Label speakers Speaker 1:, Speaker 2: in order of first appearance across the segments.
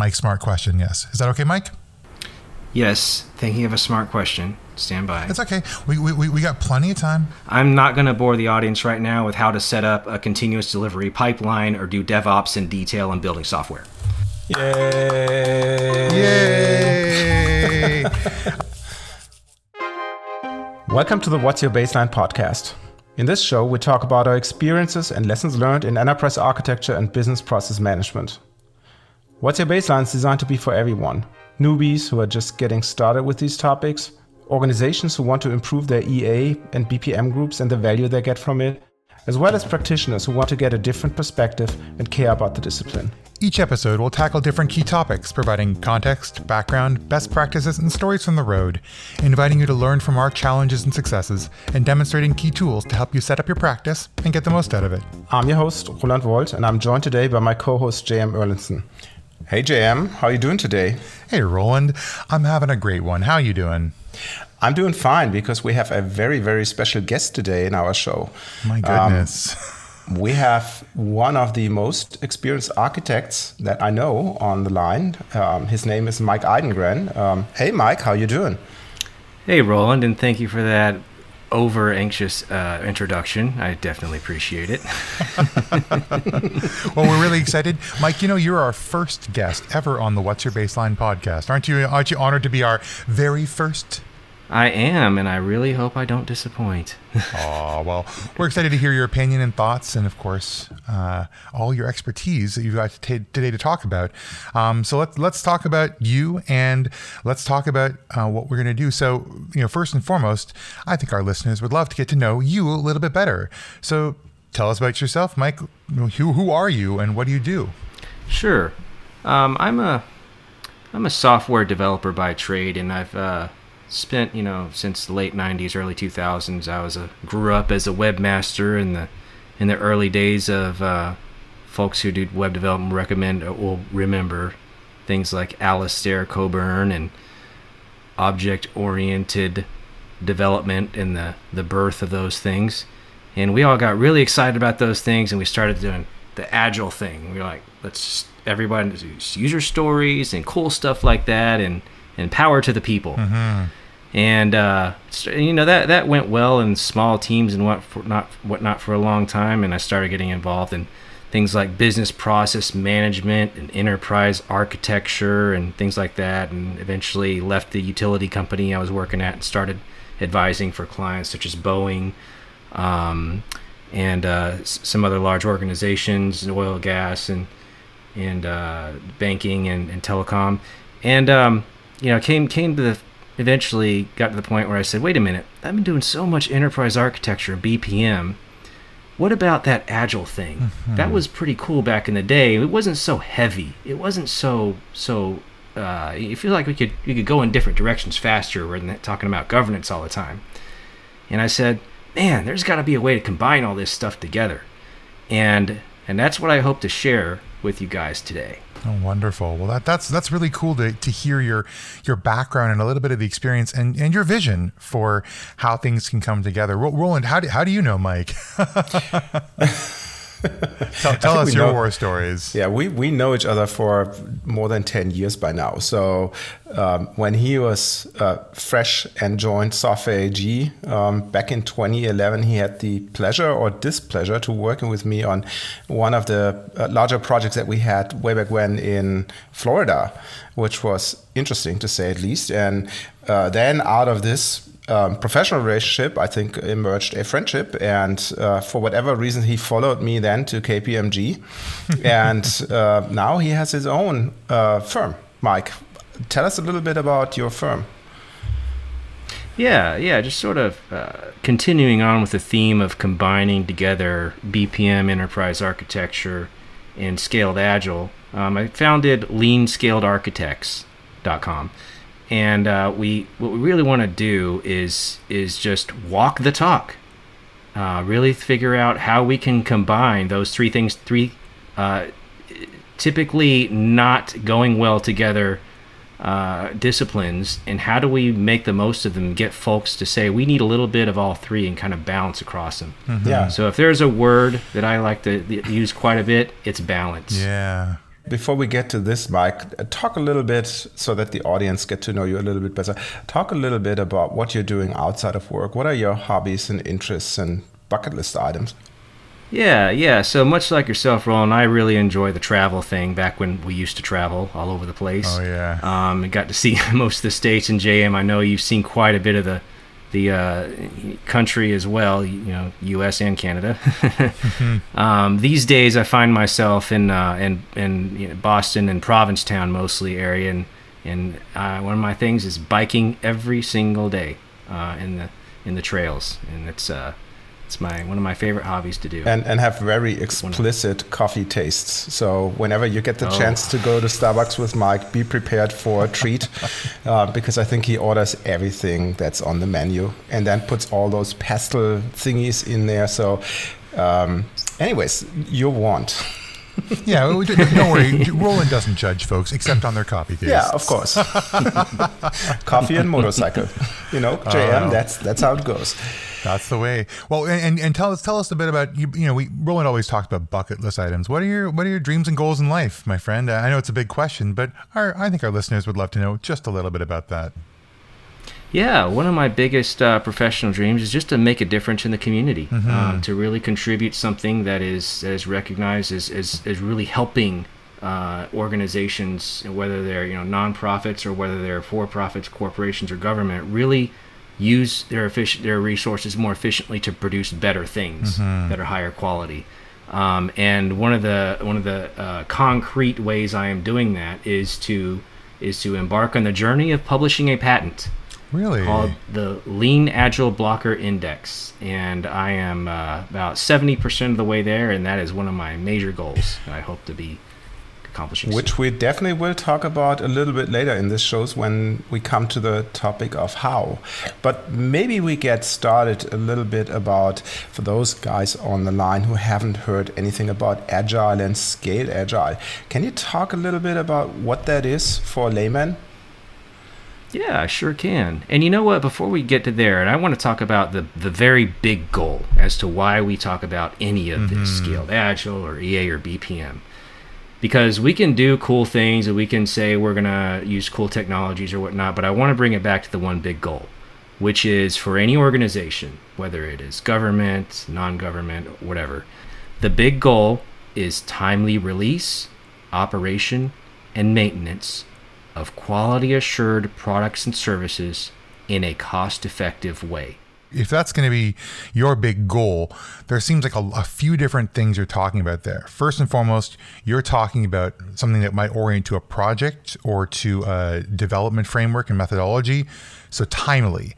Speaker 1: Mike, smart question. Yes. Is that okay, Mike?
Speaker 2: Yes, thinking of a smart question. Stand by.
Speaker 1: It's okay. We, we, we got plenty of time.
Speaker 2: I'm not going to bore the audience right now with how to set up a continuous delivery pipeline or do DevOps in detail in building software.
Speaker 3: Yay!
Speaker 1: Yay!
Speaker 3: Welcome to the What's Your Baseline podcast. In this show, we talk about our experiences and lessons learned in enterprise architecture and business process management. What's Your Baseline is designed to be for everyone newbies who are just getting started with these topics, organizations who want to improve their EA and BPM groups and the value they get from it, as well as practitioners who want to get a different perspective and care about the discipline.
Speaker 1: Each episode will tackle different key topics, providing context, background, best practices, and stories from the road, inviting you to learn from our challenges and successes, and demonstrating key tools to help you set up your practice and get the most out of it.
Speaker 3: I'm your host, Roland Woldt, and I'm joined today by my co-host, JM Erlendson. Hey, JM, how are you doing today?
Speaker 1: Hey, Roland. I'm having a great one. How are you doing?
Speaker 3: I'm doing fine because we have a very, very special guest today in our show.
Speaker 1: My goodness.
Speaker 3: Um, we have one of the most experienced architects that I know on the line. Um, his name is Mike Idengren. Um, hey, Mike, how are you doing?
Speaker 2: Hey, Roland, and thank you for that over anxious uh, introduction. I definitely appreciate it.
Speaker 1: well, we're really excited, Mike. You know, you're our first guest ever on the What's Your Baseline podcast, aren't you? Aren't you honored to be our very first
Speaker 2: I am, and I really hope I don't disappoint.
Speaker 1: oh, well, we're excited to hear your opinion and thoughts, and of course, uh, all your expertise that you've got t- today to talk about. Um, so let's let's talk about you, and let's talk about uh, what we're going to do. So, you know, first and foremost, I think our listeners would love to get to know you a little bit better. So, tell us about yourself, Mike. Who who are you, and what do you do?
Speaker 2: Sure, um, I'm a I'm a software developer by trade, and I've uh, spent you know since the late 90s early 2000s i was a grew up as a webmaster in the in the early days of uh, folks who do web development recommend uh, will remember things like Alistair Cockburn and object oriented development and the the birth of those things. And we all got really excited about those things and we started doing the agile thing. We were like let's everybody use user stories and cool stuff like that and and power to the people. Mm-hmm and uh, you know that that went well in small teams and what for, not whatnot for a long time. And I started getting involved in things like business process management and enterprise architecture and things like that. And eventually left the utility company I was working at and started advising for clients such as Boeing um, and uh, some other large organizations, oil, gas, and and uh, banking and, and telecom. And um, you know came came to the eventually got to the point where I said, wait a minute, I've been doing so much enterprise architecture and BPM. What about that agile thing? Mm-hmm. That was pretty cool back in the day. It wasn't so heavy. It wasn't so so. Uh, you feel like we could we could go in different directions faster rather than talking about governance all the time. And I said, man, there's got to be a way to combine all this stuff together, and and that's what I hope to share with you guys today.
Speaker 1: Oh, wonderful. Well, that, that's that's really cool to, to hear your your background and a little bit of the experience and, and your vision for how things can come together. Roland, how do, how do you know Mike? tell, tell us your know, war stories.
Speaker 3: Yeah, we, we know each other for more than 10 years by now. So um, when he was uh, fresh and joined Software AG um, back in 2011, he had the pleasure or displeasure to working with me on one of the uh, larger projects that we had way back when in Florida, which was interesting to say at least. And uh, then out of this um, professional relationship, I think emerged a friendship. And uh, for whatever reason, he followed me then to KPMG. and uh, now he has his own uh, firm. Mike, tell us a little bit about your firm.
Speaker 2: Yeah, yeah, just sort of uh, continuing on with the theme of combining together BPM enterprise architecture and scaled agile. Um, I founded leanscaledarchitects.com and uh, we what we really want to do is is just walk the talk. Uh, really figure out how we can combine those three things three uh, typically not going well together uh, disciplines and how do we make the most of them get folks to say we need a little bit of all three and kind of balance across them.
Speaker 3: Mm-hmm. yeah.
Speaker 2: So if there's a word that i like to use quite a bit it's balance.
Speaker 1: Yeah
Speaker 3: before we get to this, Mike, uh, talk a little bit so that the audience get to know you a little bit better. Talk a little bit about what you're doing outside of work. What are your hobbies and interests and bucket list items?
Speaker 2: Yeah, yeah. So much like yourself, Roland, I really enjoy the travel thing. Back when we used to travel all over the place.
Speaker 1: Oh yeah.
Speaker 2: Um, got to see most of the states in JM. I know you've seen quite a bit of the the uh, country as well. You know, U.S. and Canada. um, these days, I find myself in uh, in in you know, Boston and Provincetown mostly area, and and uh, one of my things is biking every single day uh, in the in the trails, and it's uh, it's my one of my favorite hobbies to do.
Speaker 3: And and have very explicit coffee tastes. So whenever you get the
Speaker 2: Oh.
Speaker 3: chance to go to Starbucks with Mike, be prepared for a treat, uh, because I think he orders everything that's on the menu and then puts all those pastel thingies in there. So, um, anyways, you want.
Speaker 1: Yeah, we- don't worry. Roland doesn't judge folks except on their coffee taste.
Speaker 3: Yeah, of course. Coffee and motorcycle. You know, JM.
Speaker 1: Oh.
Speaker 3: That's that's how it goes.
Speaker 1: That's the way. Well, and, and tell us tell us a bit about you. You know, we Roland always talks about bucket list items. What are your what are your dreams and goals in life, my friend? I know it's a big question, but our, I think our listeners would love to know just a little bit about that.
Speaker 2: Yeah, one of my biggest uh, professional dreams is just to make a difference in the community, um, to really contribute something that is that is recognized as as, as really helping uh, organizations, whether they're you know nonprofits or whether they're for-profits, corporations, or government, really use their efficient their resources more efficiently to produce better things that are higher quality. Um, and one of the one of the uh, concrete ways I am doing that is to is to embark on the journey of publishing a patent
Speaker 1: Really?
Speaker 2: called the Lean Agile Blocker Index, and I am uh, about seventy percent of the way there, and that is one of my major goals. that I hope to be accomplishing.
Speaker 3: Which we definitely will talk about a little bit later in this shows when we come to the topic of how. But maybe we get started a little bit about for those guys on the line who haven't heard anything about agile and scaled agile. Can you talk a little bit about what that is for a layman?
Speaker 2: Yeah, I sure can. And you know what? Before we get to there, and I want to talk about the the very big goal as to why we talk about any of this mm-hmm. scaled agile or EA or BPM. Because we can do cool things and we can say we're gonna use cool technologies or whatnot, but I want to bring it back to the one big goal, which is for any organization, whether it is government, non-government, whatever, the big goal is timely release, operation, and maintenance of quality assured products and services in a cost effective way.
Speaker 1: if that's going to be your big goal, there seems like a, a few different things you're talking about there. First and foremost, you're talking about something that might orient to a project or to a development framework and methodology. So timely.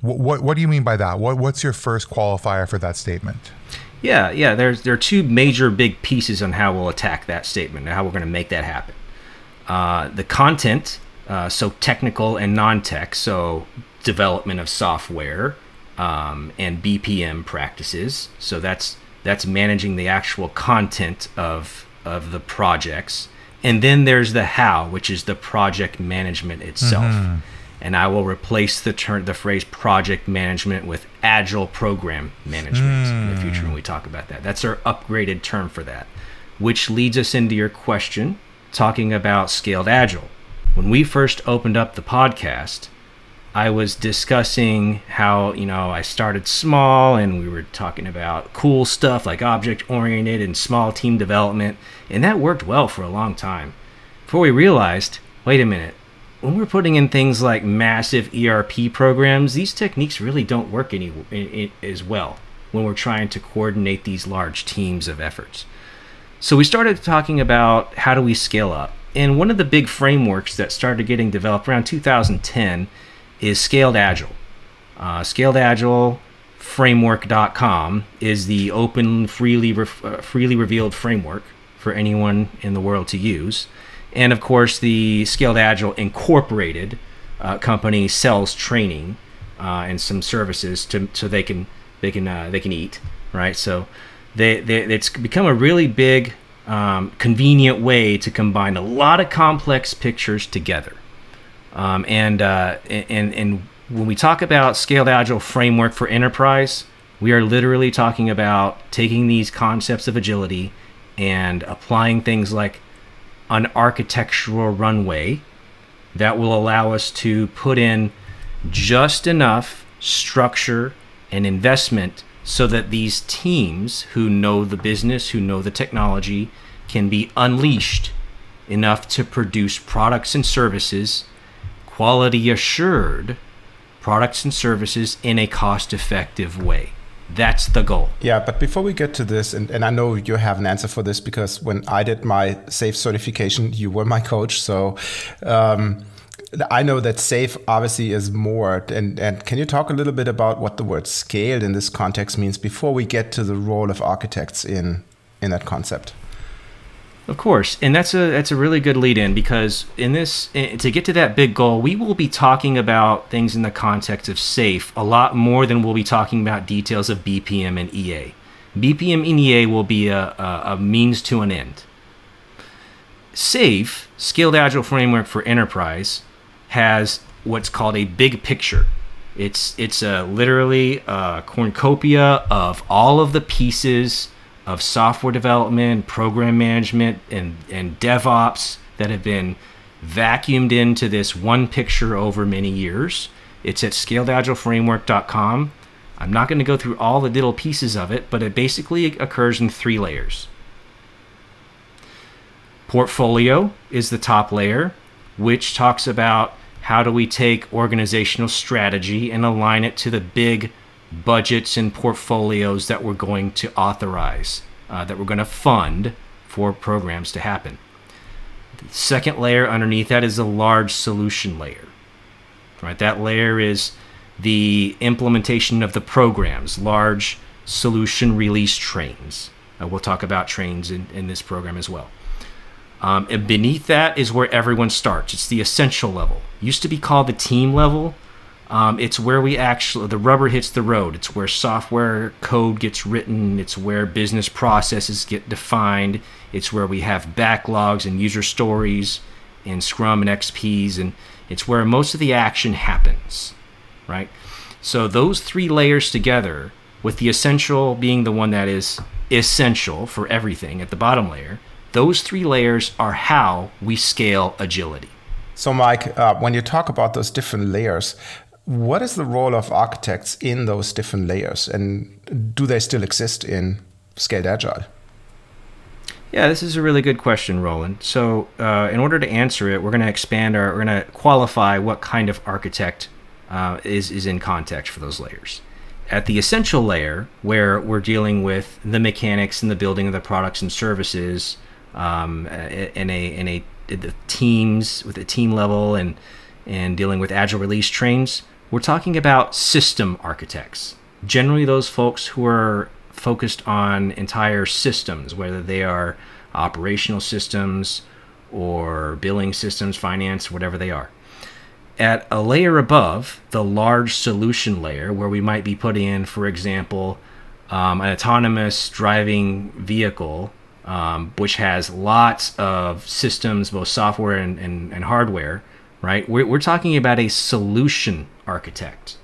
Speaker 1: What, what, what do you mean by that? What, what's your first qualifier for that statement?
Speaker 2: Yeah, yeah, there's there are two major big pieces on how we'll attack that statement and how we're going to make that happen. Uh, the content, uh, so technical and non-tech, so development of software um, and BPM practices. So that's that's managing the actual content of of the projects, and then there's the how, which is the project management itself. And I will replace the term, the phrase project management with agile program management in the future when we talk about that. That's our upgraded term for that, which leads us into your question talking about scaled agile. When we first opened up the podcast, I was discussing how, you know, I started small and we were talking about cool stuff like object oriented and small team development, and that worked well for a long time. Before we realized, wait a minute, when we're putting in things like massive ERP programs, these techniques really don't work any i- i- as well when we're trying to coordinate these large teams of efforts. So we started talking about how do we scale up. And one of the big frameworks that started getting developed around 2010 is Scaled Agile. Uh, Scaled Agile framework.com is the open, freely, uh, freely revealed framework for anyone in the world to use. And of course, the Scaled Agile Incorporated uh, company sells training uh, and some services to so they can they can uh, they can eat right. So they, they it's become a really big um, convenient way to combine a lot of complex pictures together. Um, and, uh, and and when we talk about scaled agile framework for enterprise, we are literally talking about taking these concepts of agility and applying things like an architectural runway that will allow us to put in just enough structure and investment so that these teams who know the business, who know the technology, can be unleashed enough to produce products and services, quality assured products and services in a cost effective way. That's the goal.
Speaker 3: Yeah, but before we get to this, and, and I know you have an answer for this because when I did my SAFe certification, you were my coach. So um, I know that SAFe obviously is more. And, and can you talk a little bit about what the word scaled in this context means before we get to the role of architects in, in that concept?
Speaker 2: Of course, and that's a that's a really good lead in because in this to get to that big goal, we will be talking about things in the context of SAFe a lot more than we'll be talking about details of BPM and EA. BPM and EA will be a, a, a means to an end. SAFe, Scaled Agile Framework for Enterprise, has what's called a big picture. It's it's a, literally a cornucopia of all of the pieces of software development, program management, and, and DevOps that have been vacuumed into this one picture over many years. It's at scaledagileFramework.com. I'm not going to go through all the little pieces of it, but it basically occurs in three layers. Portfolio is the top layer, which talks about how do we take organizational strategy and align it to the big budgets and portfolios that we're going to authorize, uh, that we're going to fund for programs to happen. The second layer underneath that is a large solution layer. Right, that layer is the implementation of the programs, large solution release trains. Uh, we'll talk about trains in, in this program as well. Um, and beneath that is where everyone starts. It's the essential level. Used to be called the team level. Um, it's where we actually the rubber hits the road. It's where software code gets written. It's where business processes get defined. It's where we have backlogs and user stories and Scrum and XPs, and it's where most of the action happens, right? So those three layers together, with the essential being the one that is essential for everything at the bottom layer, those three layers are how we scale agility.
Speaker 3: So, Mike, uh, when you talk about those different layers, what is the role of architects in those different layers, and do they still exist in Scaled Agile?
Speaker 2: Yeah, this is a really good question, Roland. So, uh, in order to answer it, we're going to expand our, we're going to qualify what kind of architect uh, is is in context for those layers. At the essential layer, where we're dealing with the mechanics and the building of the products and services, um, in a in a the teams with a team level and and dealing with agile release trains, we're talking about system architects. Generally, those folks who are focused on entire systems, whether they are operational systems or billing systems, finance, whatever they are. At a layer above, the large solution layer, where we might be putting in, for example, um, an autonomous driving vehicle, um, which has lots of systems, both software and, and, and hardware, right? We're, we're talking about a solution architect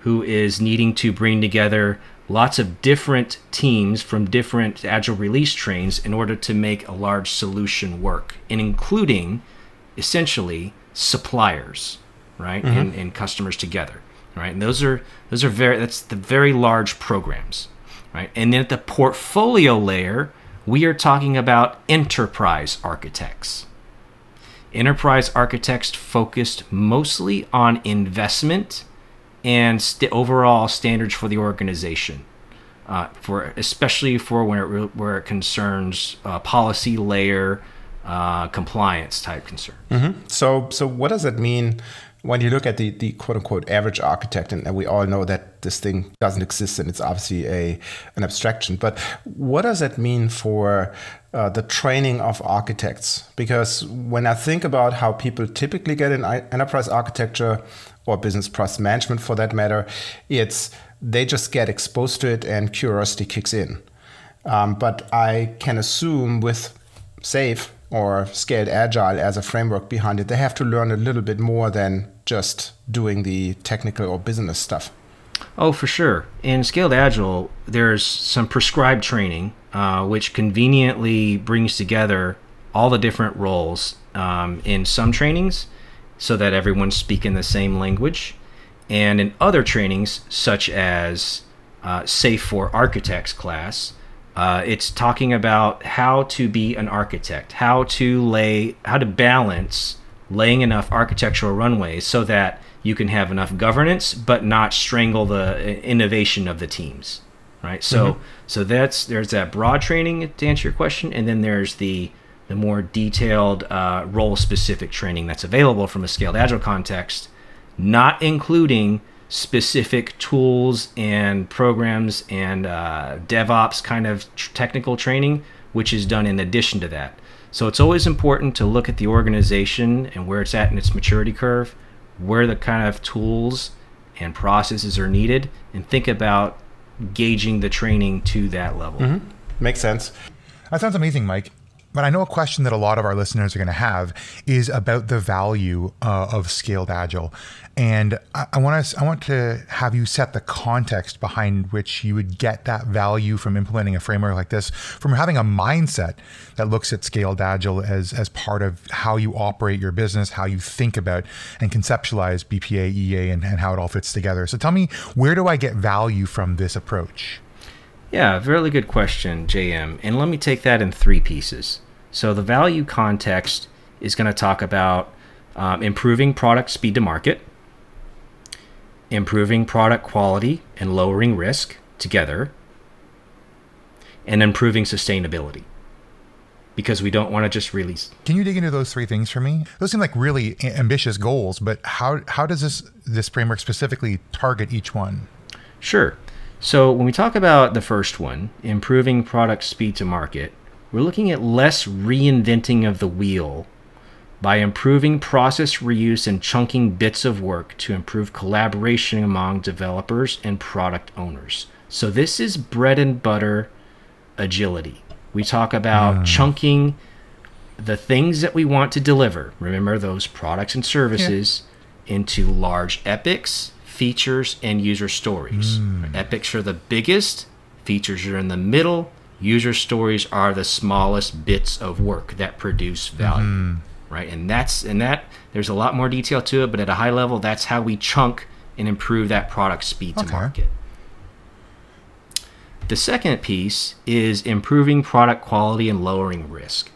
Speaker 2: who is needing to bring together lots of different teams from different agile release trains in order to make a large solution work and including essentially suppliers right mm-hmm. and, and customers together right and those are those are very that's the very large programs right and then at the portfolio layer we are talking about enterprise architects enterprise architects focused mostly on investment and st- overall standards for the organization. Uh, for especially for when it where it concerns uh, policy layer uh, compliance type concern.
Speaker 3: Mm-hmm. So so what does that mean when you look at the, the quote unquote average architect, and, we all know that this thing doesn't exist and it's obviously a an abstraction, but what does that mean for uh, the training of architects? Because when I think about how people typically get in enterprise architecture or business process management for that matter, it's they just get exposed to it and curiosity kicks in. Um, but I can assume with SAFe or scaled agile as a framework behind it, they have to learn a little bit more than just doing the technical or business stuff.
Speaker 2: Oh, for sure. In scaled agile, there's some prescribed training, uh, which conveniently brings together all the different roles um, in some trainings so that everyone's speaking the same language. And in other trainings, such as uh, SAFe for Architects class, uh, it's talking about how to be an architect, how to lay, how to balance laying enough architectural runways so that you can have enough governance but not strangle the uh, innovation of the teams right so mm-hmm. so that's there's that broad training to answer your question and then there's the the more detailed uh, role specific training that's available from a scaled agile context not including specific tools and programs and uh, devops kind of tr- technical training which is done in addition to that so it's always important to look at the organization and where it's at in its maturity curve where the kind of tools and processes are needed and think about gauging the training to that level.
Speaker 3: Mm-hmm. Makes sense.
Speaker 1: That sounds amazing, Mike. But I know a question that a lot of our listeners are going to have is about the value uh, of scaled agile, and I, I want to I want to have you set the context behind which you would get that value from implementing a framework like this, from having a mindset that looks at scaled agile as as part of how you operate your business, how you think about and conceptualize BPA, EA, and, and how it all fits together. So tell me, where do I get value from this approach?
Speaker 2: Yeah, really good question, JM. And let me take that in three pieces. So the value context is going to talk about um, improving product speed to market, improving product quality and lowering risk together, and improving sustainability. Because we don't want to just release.
Speaker 1: Can you dig into those three things for me? Those seem like really ambitious goals, but how how does this this framework specifically target each one?
Speaker 2: Sure. So when we talk about the first one, improving product speed to market, we're looking at less reinventing of the wheel by improving process reuse and chunking bits of work to improve collaboration among developers and product owners. So, this is bread and butter agility. We talk about mm. chunking the things that we want to deliver. Remember those products and services yeah. into large epics, features, and user stories. Mm. Epics are the biggest, features are in the middle, user stories are the smallest bits of work that produce value. Mm right? And that's and that there's a lot more detail to it, but at a high level, that's how we chunk and improve that product speed to okay. market. The second piece is improving product quality and lowering risk.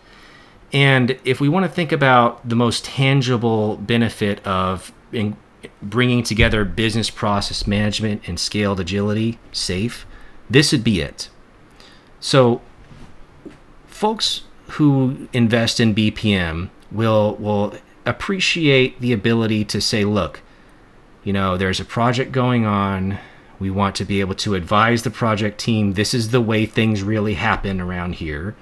Speaker 2: And if we want to think about the most tangible benefit of bringing together business process management and scaled agility, SAFe, this would be it. So, folks who invest in BPM will will appreciate the ability to say, look, you know, there's a project going on. We want to be able to advise the project team. This is the way things really happen around here.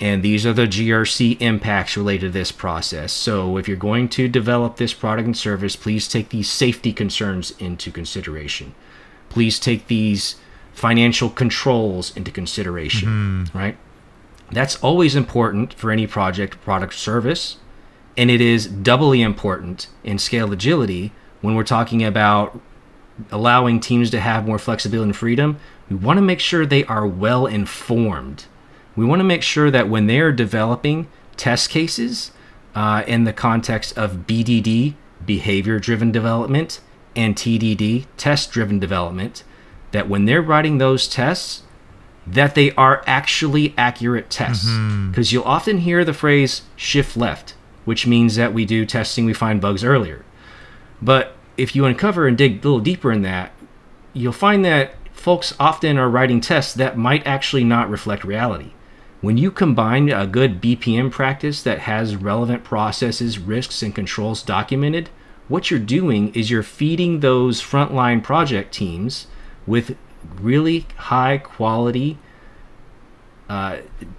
Speaker 2: And these are the GRC impacts related to this process. So, if you're going to develop this product and service, please take these safety concerns into consideration. Please take these financial controls into consideration, mm-hmm. right? That's always important for any project, product, service and it is doubly important in scale agility when we're talking about allowing teams to have more flexibility and freedom. We want to make sure they are well informed. We want to make sure that when they are developing test cases uh, in the context of BDD, behavior driven development, and TDD, test driven development, that when they're writing those tests, that they are actually accurate tests. Because mm-hmm. you'll often hear the phrase shift left which means that we do testing, we find bugs earlier. But if you uncover and dig a little deeper in that, you'll find that folks often are writing tests that might actually not reflect reality. When you combine a good BPM practice that has relevant processes, risks, and controls documented, what you're doing is you're feeding those frontline project teams with really high quality uh,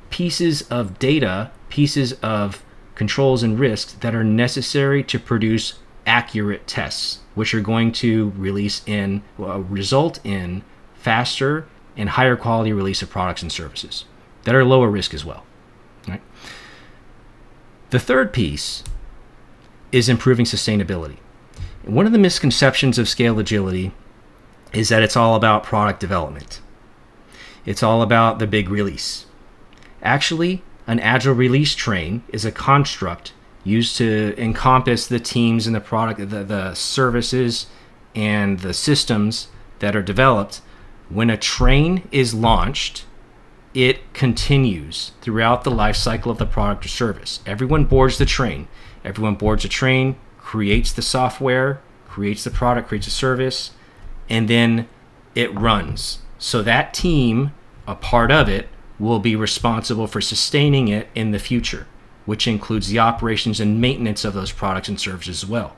Speaker 2: pieces of data, pieces of controls and risks that are necessary to produce accurate tests, which are going to release in uh, result in faster and higher quality release of products and services that are lower risk as well. Right? The third piece is improving sustainability. One of the misconceptions of scale agility is that it's all about product development. It's all about the big release. Actually, an agile release train is a construct used to encompass the teams and the product, the, the services and the systems that are developed. When a train is launched, it continues throughout the life cycle of the product or service. Everyone boards the train. Everyone boards a train, creates the software, creates the product, creates a service, and then it runs. So that team, a part of it, will be responsible for sustaining it in the future, which includes the operations and maintenance of those products and services as well.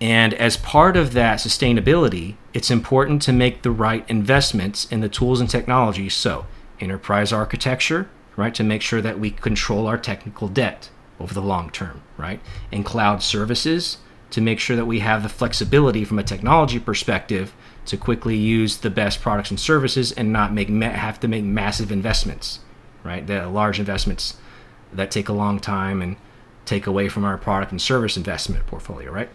Speaker 2: And as part of that sustainability, it's important to make the right investments in the tools and technologies. So, enterprise architecture, right, to make sure that we control our technical debt over the long term, right? And cloud services to make sure that we have the flexibility from a technology perspective to quickly use the best products and services and not make have to make massive investments, right? The large investments that take a long time and take away from our product and service investment portfolio, right?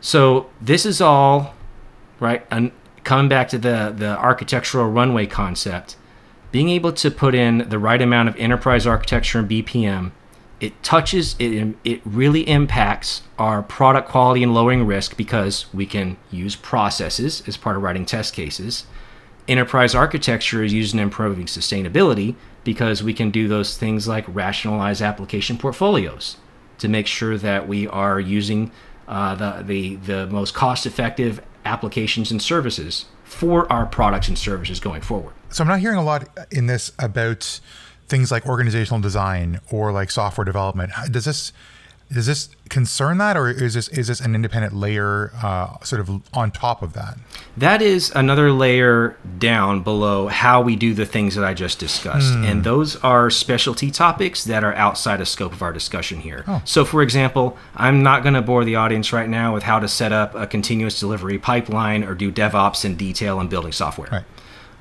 Speaker 2: So this is all right. And coming back to the the architectural runway concept, being able to put in the right amount of enterprise architecture and BPM, it touches it. It really impacts our product quality and lowering risk because we can use processes as part of writing test cases. Enterprise architecture is used in improving sustainability because we can do those things like rationalize application portfolios to make sure that we are using uh, the, the, the most cost effective applications and services for our products and services going forward.
Speaker 1: So I'm not hearing a lot in this about things like organizational design or like software development. Does this does this concern that, or is this is this an independent layer, uh, sort of on top of that?
Speaker 2: That is another layer down below how we do the things that I just discussed, mm. and those are specialty topics that are outside of scope of our discussion here. Oh. So, for example, I'm not going to bore the audience right now with how to set up a continuous delivery pipeline or do DevOps in detail in building software. Right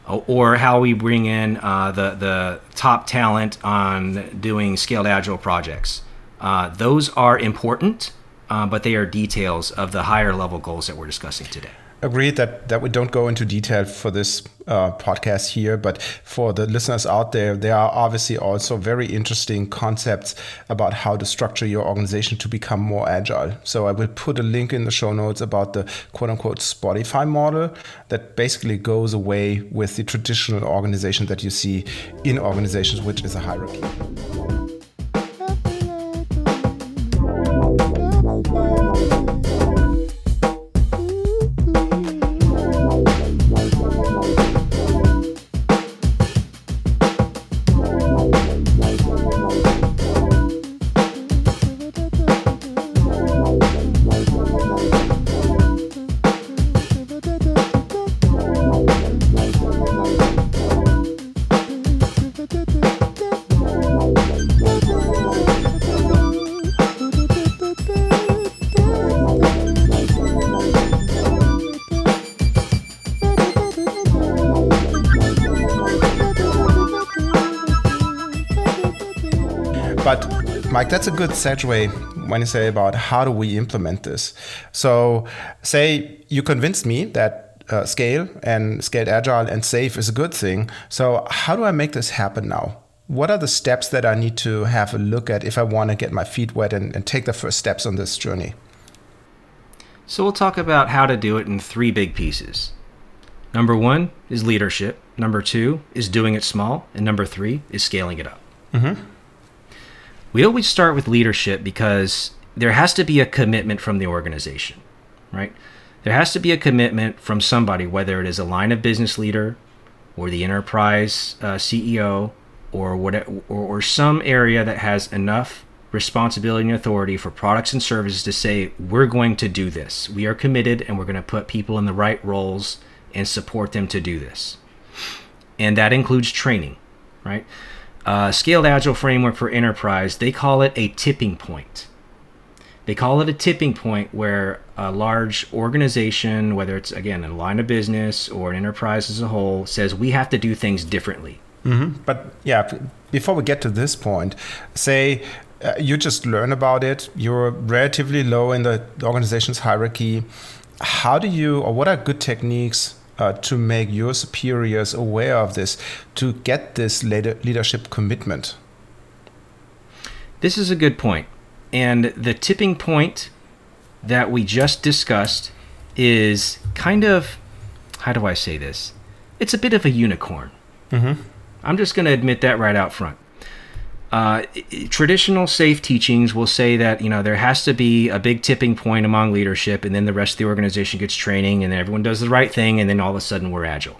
Speaker 2: or how we bring in uh, the the top talent on doing scaled agile projects. Uh, those are important, uh, but they are details of the higher level goals that we're discussing today.
Speaker 3: Agreed that, that we don't go into detail for this uh, podcast here, but for the listeners out there, there are obviously also very interesting concepts about how to structure your organization to become more agile. So I will put a link in the show notes about the quote unquote Spotify model that basically goes away with the traditional organization that you see in organizations, which is a hierarchy. Mike, that's a good segue when you say about how do we implement this. So, say you convinced me that uh, scale and scaled agile and SAFe is a good thing. So, how do I make this happen now? What are the steps that I need to have a look at if I want to get my feet wet and, and take the first steps on this journey?
Speaker 2: So, we'll talk about how to do it in three big pieces. Number one is leadership. Number two is doing it small. And number three is scaling it up. Mm-hmm we always start with leadership because there has to be a commitment from the organization, right? There has to be a commitment from somebody, whether it is a line of business leader or the enterprise uh, CEO or, what, or, or some area that has enough responsibility and authority for products and services to say, we're going to do this. We are committed and we're going to put people in the right roles and support them to do this. And that includes training, right? Uh, Scaled Agile framework for enterprise, they call it a tipping point. They call it a tipping point where a large organization, whether it's again a line of business or an enterprise as a whole, says we have to do things differently.
Speaker 3: Mm-hmm. But yeah, before we get to this point, say uh, you just learn about it, you're relatively low in the organization's hierarchy. How do you, or what are good techniques uh, to make your superiors aware of this to get this leadership commitment
Speaker 2: This is a good point. And the tipping point that we just discussed is kind of, how do I say this? It's a bit of a unicorn.
Speaker 3: Mm-hmm.
Speaker 2: I'm just going to admit that right out front. Uh, traditional SAFe teachings will say that you know there has to be a big tipping point among leadership, and then the rest of the organization gets training, and everyone does the right thing, and then all of a sudden we're agile.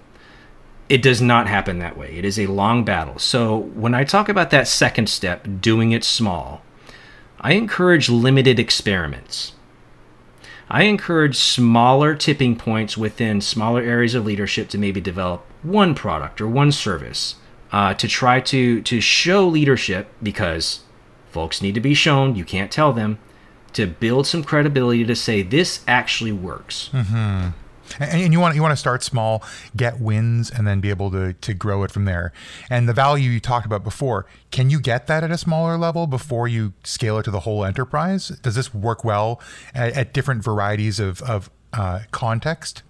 Speaker 2: It does not happen that way. It is a long battle. So when I talk about that second step, doing it small, I encourage limited experiments. I encourage smaller tipping points within smaller areas of leadership to maybe develop one product or one service uh, to try to to show leadership because folks need to be shown. You can't tell them to build some credibility to say this actually works.
Speaker 1: Mm-hmm. And, you want you want to start small, get wins, and then be able to to grow it from there. And the value you talked about before, can you get that at a smaller level before you scale it to the whole enterprise? Does this work well at, at different varieties of of uh, context?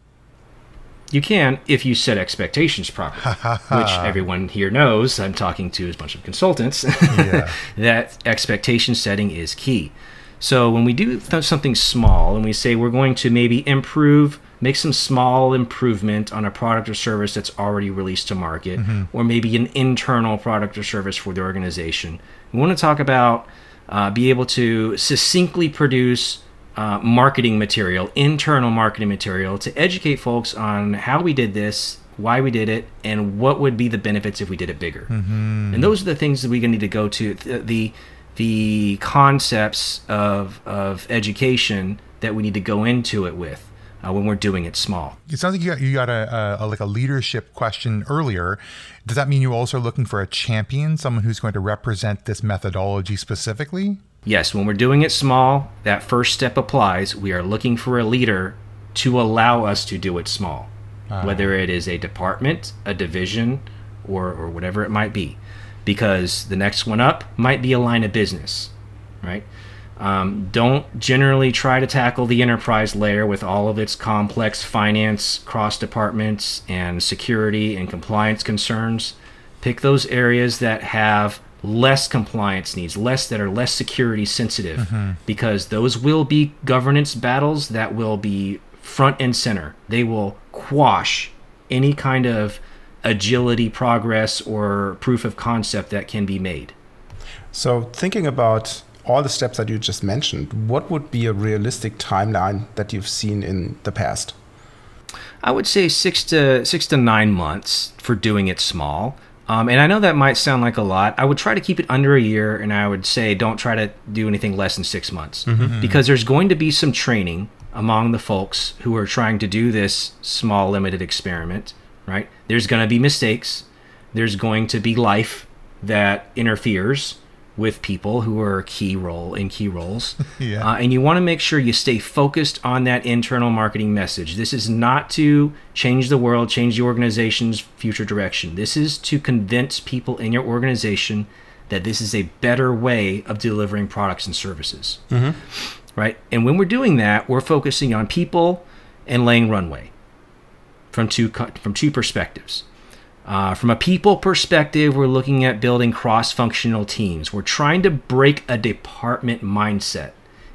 Speaker 2: You can if you set expectations properly, which everyone here knows. I'm talking to a bunch of consultants.
Speaker 1: Yeah.
Speaker 2: that expectation setting is key. So when we do th- something small and we say we're going to maybe improve, make some small improvement on a product or service that's already released to market, or maybe an internal product or service for the organization, we want to talk about uh, be able to succinctly produce uh, marketing material, internal marketing material, to educate folks on how we did this, why we did it, and what would be the benefits if we did it bigger. And those are the things that we're going to need to go to. Th- The the concepts of of education that we need to go into it with uh, when we're doing it small.
Speaker 1: It sounds like you got, you got a, a, a like a leadership question earlier. Does that mean you also are looking for a champion, someone who's going to represent this methodology specifically?
Speaker 2: Yes, when we're doing it small, that first step applies. We are looking for a leader to allow us to do it small, whether it is a department, a division, or, or whatever it might be. Because the next one up might be a line of business, right? Um, don't generally try to tackle the enterprise layer with all of its complex finance, cross departments, and security and compliance concerns. Pick those areas that have less compliance needs, less that are less security sensitive, because those will be governance battles that will be front and center. They will quash any kind of agility progress or proof of concept that can be made.
Speaker 3: So, thinking about all the steps that you just mentioned, what would be a realistic timeline that you've seen in the past?
Speaker 2: I would say six to six to nine months for doing it small. Um, and I know that might sound like a lot. I would try to keep it under a year, and I would say don't try to do anything less than six months because there's going to be some training among the folks who are trying to do this small, limited experiment. Right? There's going to be mistakes. There's going to be life that interferes with people who are key role in key roles.
Speaker 1: Yeah.
Speaker 2: Uh, and you want to make sure you stay focused on that internal marketing message. This is not to change the world, change the organization's future direction. This is to convince people in your organization that this is a better way of delivering products and services. Right? And when we're doing that, we're focusing on people and laying runway from two from two perspectives. Uh, from a people perspective, we're looking at building cross-functional teams. We're trying to break a department mindset,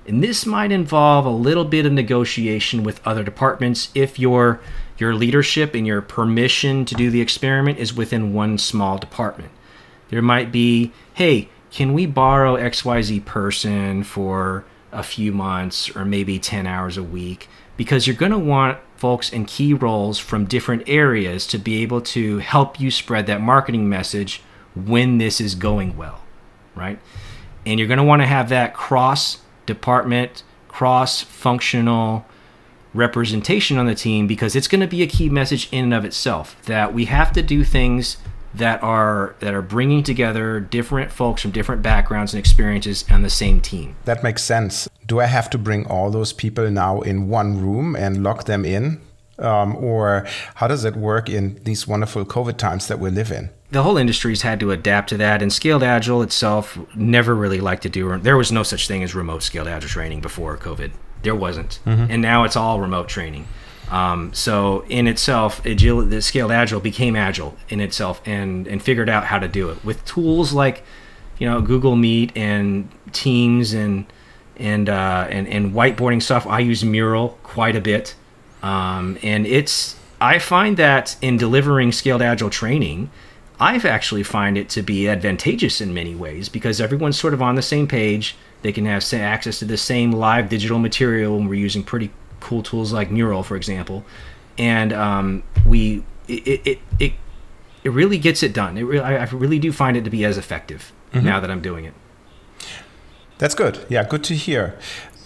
Speaker 2: and this might involve a little bit of negotiation with other departments if your your leadership and your permission to do the experiment is within one small department. There might be, hey, can we borrow XYZ person for a few months or maybe 10 hours a week? Because you're going to want folks in key roles from different areas to be able to help you spread that marketing message when this is going well, right? And you're going to want to have that cross department, cross functional representation on the team because it's going to be a key message in and of itself that we have to do things that are that are bringing together different folks from different backgrounds and experiences on the same team.
Speaker 3: That makes sense. Do I have to bring all those people now in one room and lock them in? Um, or how does it work in these wonderful COVID times that we live in?
Speaker 2: The whole industry's had to adapt to that, and Scaled Agile itself never really liked to do. There was no such thing as remote Scaled Agile training before COVID. There wasn't, and now it's all remote training. Um, so in itself, agile, the Scaled Agile became agile in itself, and and figured out how to do it with tools like you know Google Meet and Teams and and uh, and and whiteboarding stuff. I use Mural quite a bit, um, and it's I find that in delivering scaled agile training, I've actually find it to be advantageous in many ways because everyone's sort of on the same page. They can have access to the same live digital material, and we're using pretty cool tools like Mural, for example. And um, we it, it it it really gets it done. It really, I really do find it to be as effective mm-hmm. now that I'm doing it.
Speaker 3: That's good. Yeah, good to hear.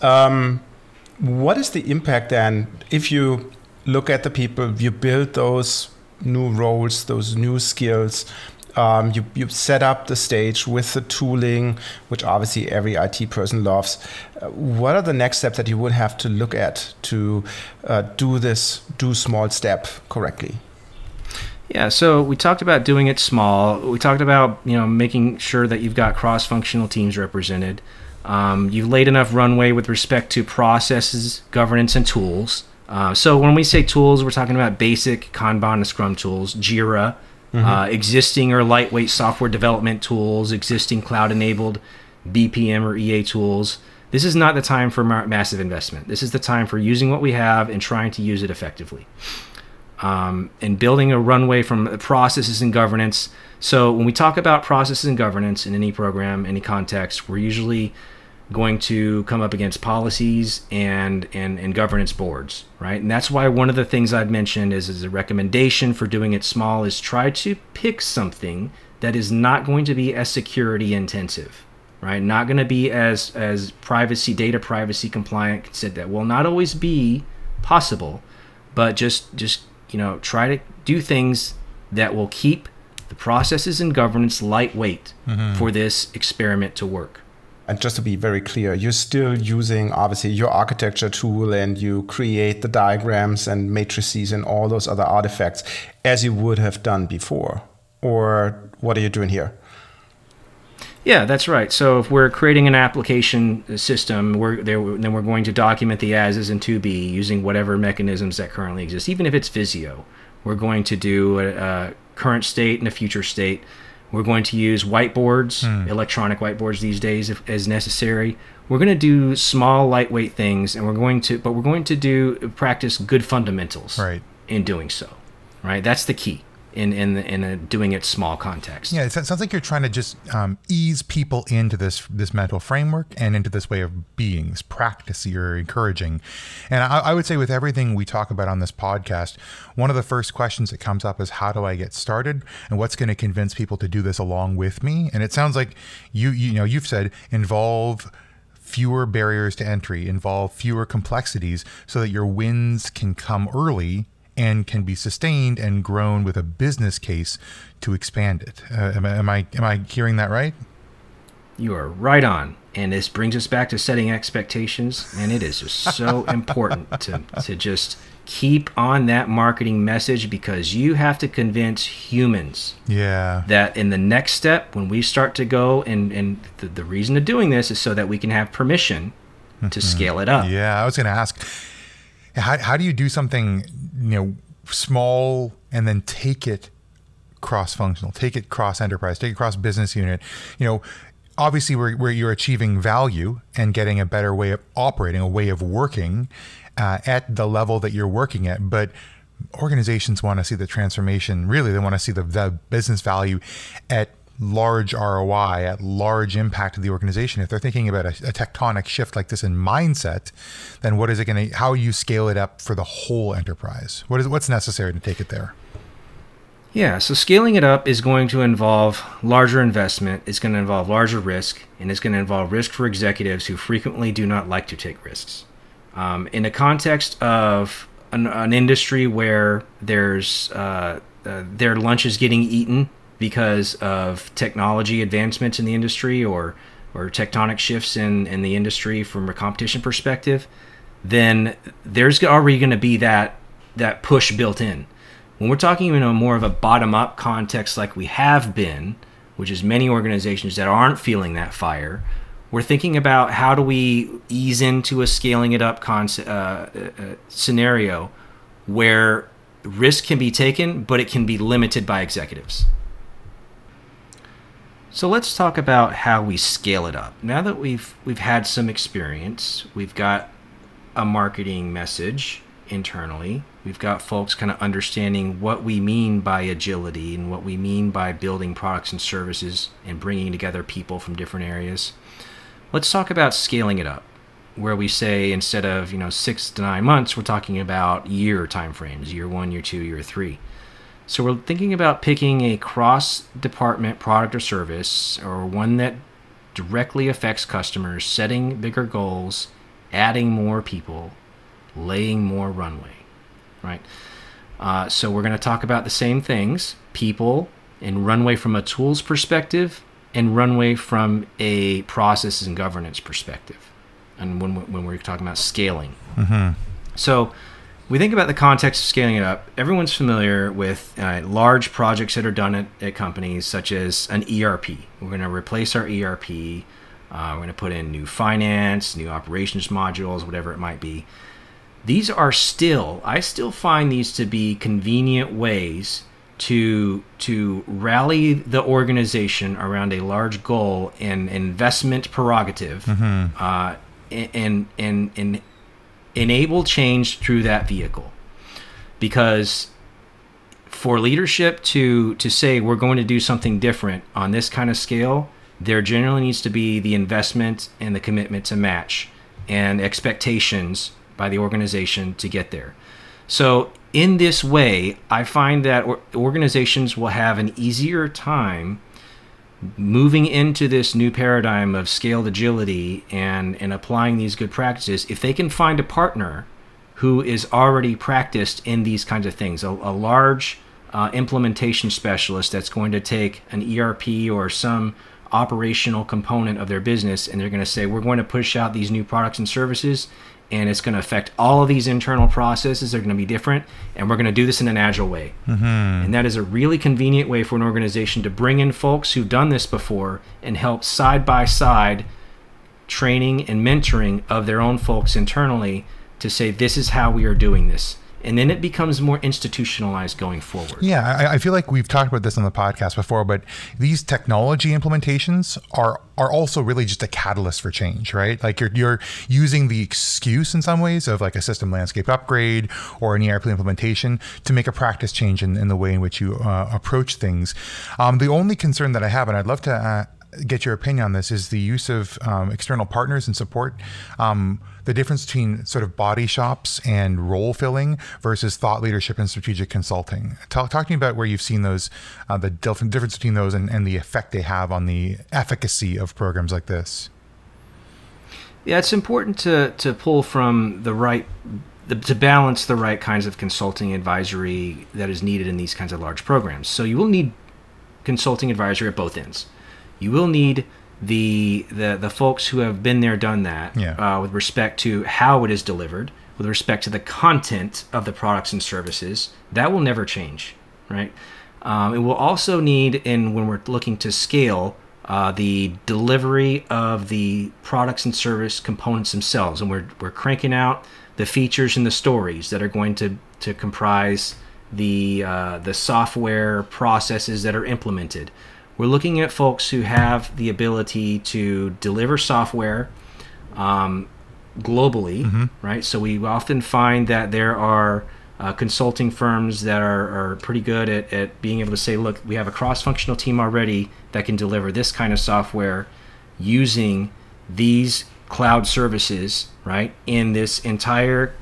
Speaker 3: Um, what is the impact then if you look at the people, you build those new roles, those new skills? Um, you, you set up the stage with the tooling, which obviously every IT person loves. Uh, what are the next steps that you would have to look at to uh, do this, do small step correctly?
Speaker 2: Yeah, so we talked about doing it small. We talked about you know making sure that you've got cross-functional teams represented. Um, you've laid enough runway with respect to processes, governance, and tools. Uh, so when we say tools, we're talking about basic Kanban and Scrum tools, Jira, mm-hmm. uh, existing or lightweight software development tools, existing cloud-enabled BPM or EA tools. This is not the time for massive investment. This is the time for using what we have and trying to use it effectively. Um, and building a runway from processes and governance. So when we talk about processes and governance in any program, any context, we're usually going to come up against policies and, and, and governance boards, right? And that's why one of the things I've mentioned is, is a recommendation for doing it small is try to pick something that is not going to be as security intensive, right? Not going to be as, as privacy, data privacy compliant, said that will not always be possible, but just, just, you know, try to do things that will keep the processes and governance lightweight mm-hmm. for this experiment to work
Speaker 3: and just to be very clear, you're still using obviously your architecture tool and you create the diagrams and matrices and all those other artifacts as you would have done before. Or what are you doing here?
Speaker 2: Yeah, that's right. So if we're creating an application system, we're there, then we're going to document the as-is and to-be using whatever mechanisms that currently exist, even if it's Visio. We're going to do a, a current state and a future state we're going to use whiteboards, hmm. electronic whiteboards these days if, as necessary. We're going to do small, lightweight things, and we're going to, but we're going to do practice good fundamentals.
Speaker 1: Right.
Speaker 2: In doing so, right. That's the key in in in a doing it small context.
Speaker 1: Yeah, it sounds like you're trying to just um, ease people into this this mental framework and into this way of being, this practice you're encouraging. And I, I, would say with everything we talk about on this podcast, one of the first questions that comes up is how do I get started and what's going to convince people to do this along with me? And it sounds like you you know you've said involve fewer barriers to entry, involve fewer complexities so that your wins can come early and can be sustained and grown with a business case to expand it. Uh, am, am, I am I hearing that right?
Speaker 2: You are right on, and this brings us back to setting expectations, and it is just so important to to just keep on that marketing message because you have to convince humans
Speaker 1: yeah
Speaker 2: that in the next step when we start to go and and the, the reason of doing this is so that we can have permission to mm-hmm. scale it up
Speaker 1: yeah i was going to ask how, how do you do something you know small and then take it cross functional take it cross enterprise take it cross business unit? You know obviously where, where you're achieving value and getting a better way of operating a way of working uh, at the level that you're working at but organizations want to see the transformation really they want to see the, the business value at large ROI, at large impact to the organization, if they're thinking about a, a tectonic shift like this in mindset, then what is it going to? How you scale it up for the whole enterprise? What is what's necessary to take it there?
Speaker 2: Yeah, so scaling it up is going to involve larger investment, it's going to involve larger risk, and it's going to involve risk for executives who frequently do not like to take risks. Um, in the context of an, an industry where there's uh, uh, their lunch is getting eaten because of technology advancements in the industry or or tectonic shifts in, in the industry from a competition perspective, then there's already going to be that that push built in. When we're talking in a more of a bottom up context like we have been, which is many organizations that aren't feeling that fire, we're thinking about how do we ease into a scaling it up concept, uh, uh, scenario where risk can be taken, but it can be limited by executives. So let's talk about how we scale it up. Now that we've we've had some experience, we've got a marketing message internally. We've got folks kind of understanding what we mean by agility and what we mean by building products and services and bringing together people from different areas. Let's talk about scaling it up, where we say instead of you know six to nine months, we're talking about year timeframes: year one, year two, year three. So we're thinking about picking a cross department product or service or one that directly affects customers, setting bigger goals, adding more people, laying more runway, right? Uh, so we're going to talk about the same things people and runway from a tools perspective and runway from a processes and governance perspective. And when, when we're talking about scaling.
Speaker 1: Mm-hmm.
Speaker 2: So we think about the context of scaling it up. Everyone's familiar with uh, large projects that are done at, at, companies, such as an ERP. We're going to replace our ERP. Uh, we're going to put in new finance, new operations modules, whatever it might be. These are still, I still find these to be convenient ways to to rally the organization around a large goal and investment prerogative,
Speaker 1: mm-hmm.
Speaker 2: uh, and and and enable change through that vehicle. Because for leadership to to say we're going to do something different on this kind of scale there generally needs to be the investment and the commitment to match and expectations by the organization to get there. So in this way i find that organizations will have an easier time moving into this new paradigm of scaled agility and, and applying these good practices, if they can find a partner who is already practiced in these kinds of things, a, a large uh, implementation specialist that's going to take an ERP or some operational component of their business and they're going to say, we're going to push out these new products and services and it's going to affect all of these internal processes. They're going to be different, and we're going to do this in an agile way.
Speaker 1: Mm-hmm.
Speaker 2: And that is a really convenient way for an organization to bring in folks who've done this before and help side by side training and mentoring of their own folks internally to say, this is how we are doing this and then it becomes more institutionalized going forward.
Speaker 1: Yeah, I, I, feel like we've talked about this on the podcast before, but these technology implementations are are also really just a catalyst for change, right? Like you're you're using the excuse in some ways of like a system landscape upgrade or an ERP implementation to make a practice change in, in the way in which you uh, approach things. Um, the only concern that I have, and I'd love to. Uh, get your opinion on this is the use of um, external partners and support. Um, the difference between sort of body shops and role filling versus thought leadership and strategic consulting. Talk, talk to me about where you've seen those, uh, the difference between those and, and the effect they have on the efficacy of programs like this.
Speaker 2: Yeah, it's important to, to pull from the right to balance the right kinds of consulting advisory that is needed in these kinds of large programs. So you will need consulting advisory at both ends you will need the the the folks who have been there, done that,
Speaker 1: yeah.
Speaker 2: uh, with respect to how it is delivered, with respect to the content of the products and services. That will never change, right? Um, it will also need, in when we're looking to scale, uh, the delivery of the products and service components themselves, and we're we're cranking out the features and the stories that are going to to comprise the uh, the software processes that are implemented. We're looking at folks who have the ability to deliver software um, globally,
Speaker 1: mm-hmm.
Speaker 2: right? So we often find that there are uh, consulting firms that are, are pretty good at, at being able to say, look, we have a cross functional team already that can deliver this kind of software using these cloud services, right, in this entire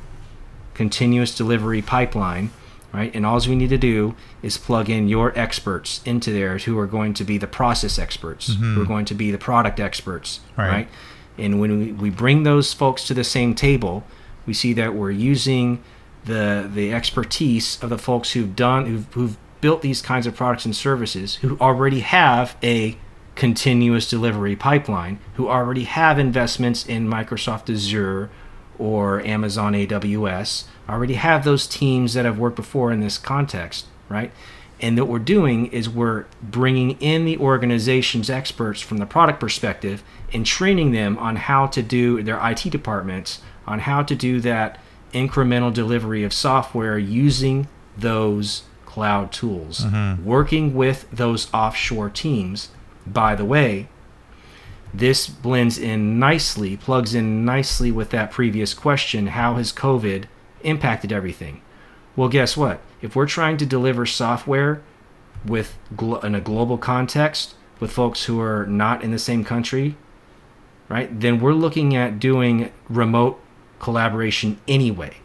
Speaker 2: continuous delivery pipeline right? And all we need to do is plug in your experts into there who are going to be the process experts,
Speaker 1: mm-hmm.
Speaker 2: who are going to be the product experts,
Speaker 1: right?
Speaker 2: right? And when we, we bring those folks to the same table, we see that we're using the the expertise of the folks who've done who've, who've built these kinds of products and services who already have a continuous delivery pipeline who already have investments in Microsoft Azure or Amazon AWS already have those teams that have worked before in this context, right? And what we're doing is we're bringing in the organization's experts from the product perspective and training them on how to do their IT departments on how to do that incremental delivery of software using those cloud tools,
Speaker 1: mm-hmm.
Speaker 2: working with those offshore teams by the way, this blends in nicely, plugs in nicely with that previous question how has COVID impacted everything? Well, guess what? If we're trying to deliver software with in a global context with folks who are not in the same country, right? Then we're looking at doing remote collaboration anyway.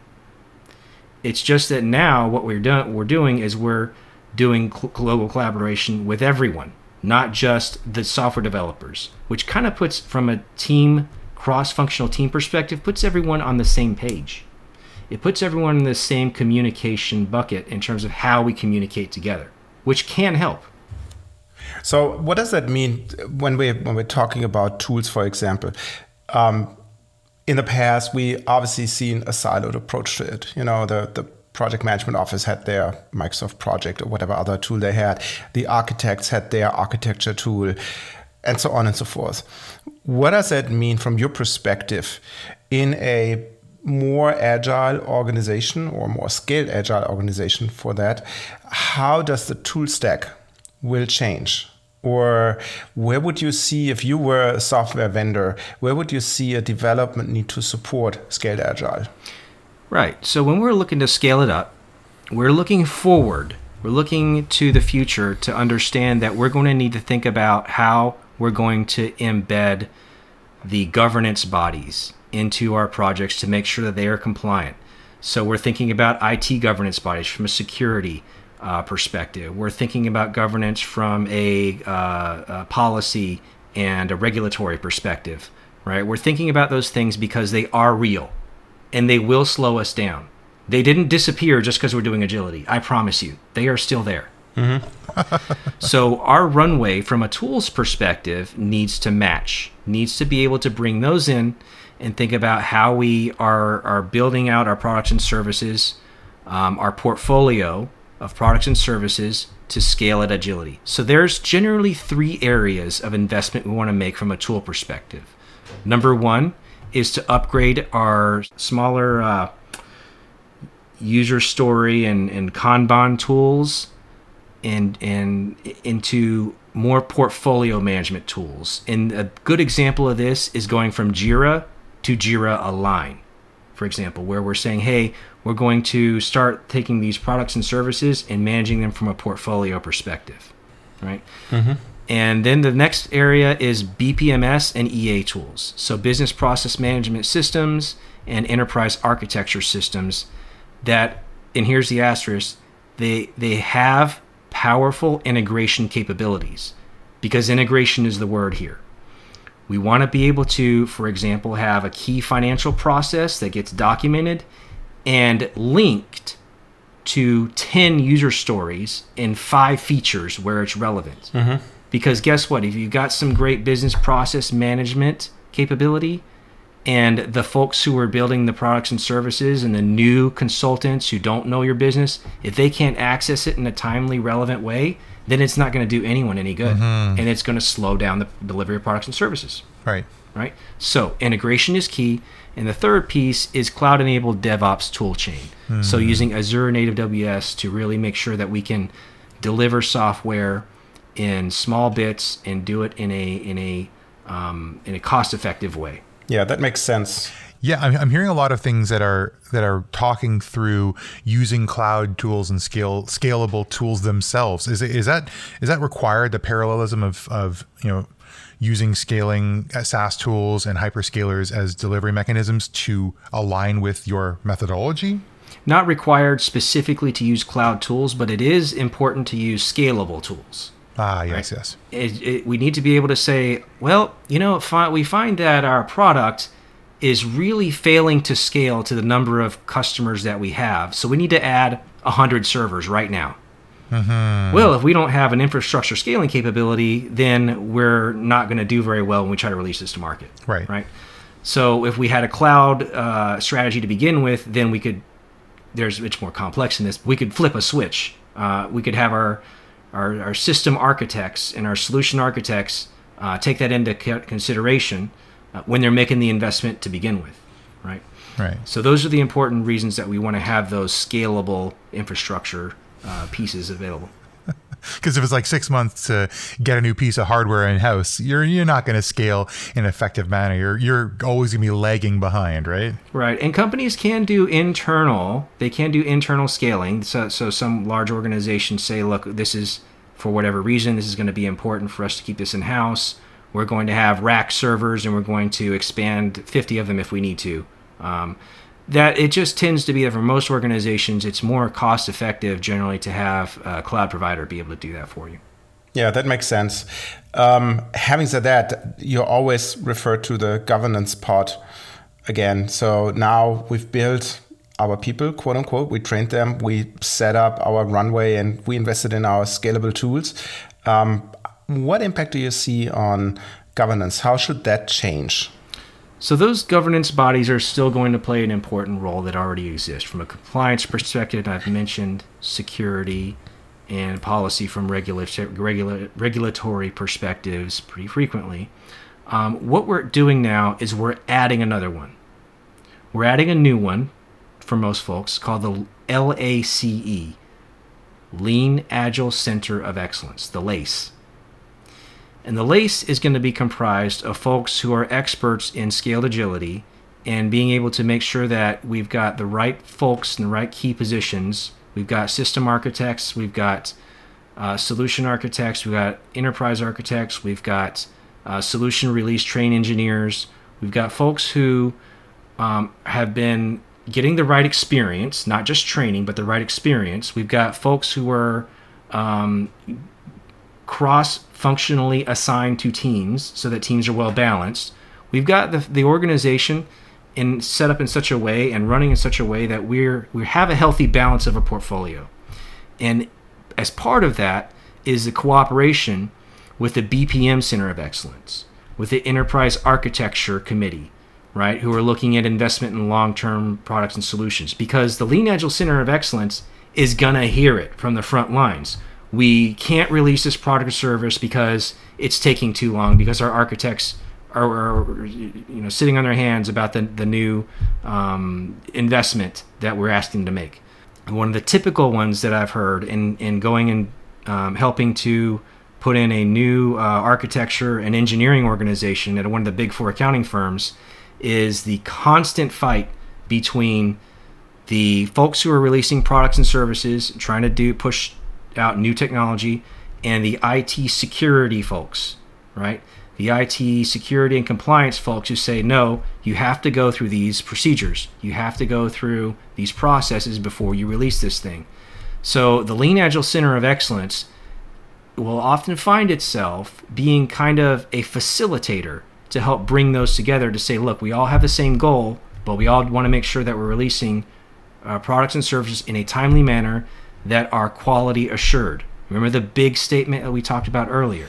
Speaker 2: It's just that now what we're doing we're doing is we're doing cl- global collaboration with everyone, not just the software developers, which kind of puts from a team cross-functional team perspective puts everyone on the same page. It puts everyone in the same communication bucket in terms of how we communicate together, which can help.
Speaker 3: So, what does that mean when we when we're talking about tools, for example? Um, in the past, we obviously seen a siloed approach to it. You know, the the project management office had their Microsoft project or whatever other tool they had. The architects had their architecture tool, and so on and so forth. What does that mean from your perspective in a more agile organization or more scaled agile organization for that? How does the tool stack will change? Or where would you see, if you were a software vendor, where would you see a development need to support scaled agile?
Speaker 2: Right. So when we're looking to scale it up, we're looking forward. We're looking to the future to understand that we're going to need to think about how we're going to embed the governance bodies into our projects to make sure that they are compliant. So we're thinking about IT governance bodies from a security, uh, perspective. We're thinking about governance from a, uh, a, policy and a regulatory perspective, right? We're thinking about those things because they are real and they will slow us down. They didn't disappear just because we're doing agility. I promise you, they are still there. Mm-hmm. so our runway from a tools perspective needs to match, needs to be able to bring those in and think about how we are, are building out our products and services, um, our portfolio, of products and services to scale at agility. So there's generally three areas of investment we want to make from a tool perspective. Number one is to upgrade our smaller uh, user story and, and Kanban tools and and into more portfolio management tools. And a good example of this is going from Jira to Jira Align, for example, where we're saying, hey, we're going to start taking these products and services and managing them from a portfolio perspective, right? Mm-hmm. And then the next area is BPMS and EA tools. So business process management systems and enterprise architecture systems that, and here's the asterisk, they, they have powerful integration capabilities because integration is the word here. We want to be able to, for example, have a key financial process that gets documented and linked to 10 user stories and five features where it's relevant. Mm-hmm. Because guess what? If you've got some great business process management capability, and the folks who are building the products and services and the new consultants who don't know your business, if they can't access it in a timely, relevant way, then it's not going to do anyone any good. Mm-hmm. And it's going to slow down the delivery of products and services.
Speaker 1: Right.
Speaker 2: Right. So integration is key. And the third piece is cloud enabled DevOps toolchain. Mm-hmm. So using Azure native WS to really make sure that we can deliver software in small bits and do it in a in a um, in a cost effective way.
Speaker 3: Yeah, that makes sense.
Speaker 1: Yeah, I'm, I'm hearing a lot of things that are that are talking through using cloud tools and scale scalable tools themselves. Is is that is that required the parallelism of of you know using scaling SaaS tools and hyperscalers as delivery mechanisms to align with your methodology?
Speaker 2: Not required specifically to use cloud tools, but it is important to use scalable tools.
Speaker 1: Ah, yes, right? yes.
Speaker 2: It, it, we need to be able to say, well, you know, fi- we find that our product is really failing to scale to the number of customers that we have. So we need to add 100 servers right now. Mm-hmm. Well, if we don't have an infrastructure scaling capability, then we're not going to do very well when we try to release this to market.
Speaker 1: Right.
Speaker 2: Right. So if we had a cloud uh, strategy to begin with, then we could. There's it's more complex than this. We could flip a switch. Uh, we could have our, our, our system architects and our solution architects uh, take that into consideration uh, when they're making the investment to begin with. Right.
Speaker 1: Right.
Speaker 2: So those are the important reasons that we want to have those scalable infrastructure uh, pieces available.
Speaker 1: Because if it's like six months to get a new piece of hardware in house, you're you're not going to scale in an effective manner. You're you're always going to be lagging behind, right?
Speaker 2: Right, and companies can do internal. They can do internal scaling. So so some large organizations say, look, this is for whatever reason, this is going to be important for us to keep this in house. We're going to have rack servers, and we're going to expand 50 of them if we need to. Um, that it just tends to be that for most organizations, it's more cost effective generally to have a cloud provider be able to do that for you.
Speaker 3: Yeah, that makes sense. Um, having said that, you always refer to the governance part again. So now we've built our people, quote unquote, we trained them, we set up our runway, and we invested in our scalable tools. Um, what impact do you see on governance? How should that change?
Speaker 2: So those governance bodies are still going to play an important role that already exists from a compliance perspective. I've mentioned security and policy from regula- regula- regulatory perspectives pretty frequently. Um, what we're doing now is we're adding another one. We're adding a new one for most folks called the LACE, Lean Agile Center of Excellence, the LACE. And the LACE is going to be comprised of folks who are experts in scaled agility and being able to make sure that we've got the right folks in the right key positions. We've got system architects, we've got uh, solution architects, we've got enterprise architects, we've got uh, solution release train engineers, we've got folks who um, have been getting the right experience, not just training, but the right experience. We've got folks who are um, cross functionally assigned to teams so that teams are well balanced. We've got the, the organization in set up in such a way and running in such a way that we're we have a healthy balance of a portfolio. And as part of that is the cooperation with the BPM Center of Excellence, with the Enterprise Architecture Committee, right, who are looking at investment in long-term products and solutions because the Lean Agile Center of Excellence is gonna hear it from the front lines we can't release this product or service because it's taking too long because our architects are, are you know sitting on their hands about the, the new um, investment that we're asking to make. one of the typical ones that I've heard in, in going and um, helping to put in a new uh, architecture and engineering organization at one of the big four accounting firms is the constant fight between the folks who are releasing products and services, trying to do push out new technology and the IT security folks, right? The IT security and compliance folks who say, no, you have to go through these procedures. You have to go through these processes before you release this thing. So the Lean Agile Center of Excellence will often find itself being kind of a facilitator to help bring those together to say, look, we all have the same goal, but we all want to make sure that we're releasing uh, products and services in a timely manner that are quality assured. Remember the big statement that we talked about earlier,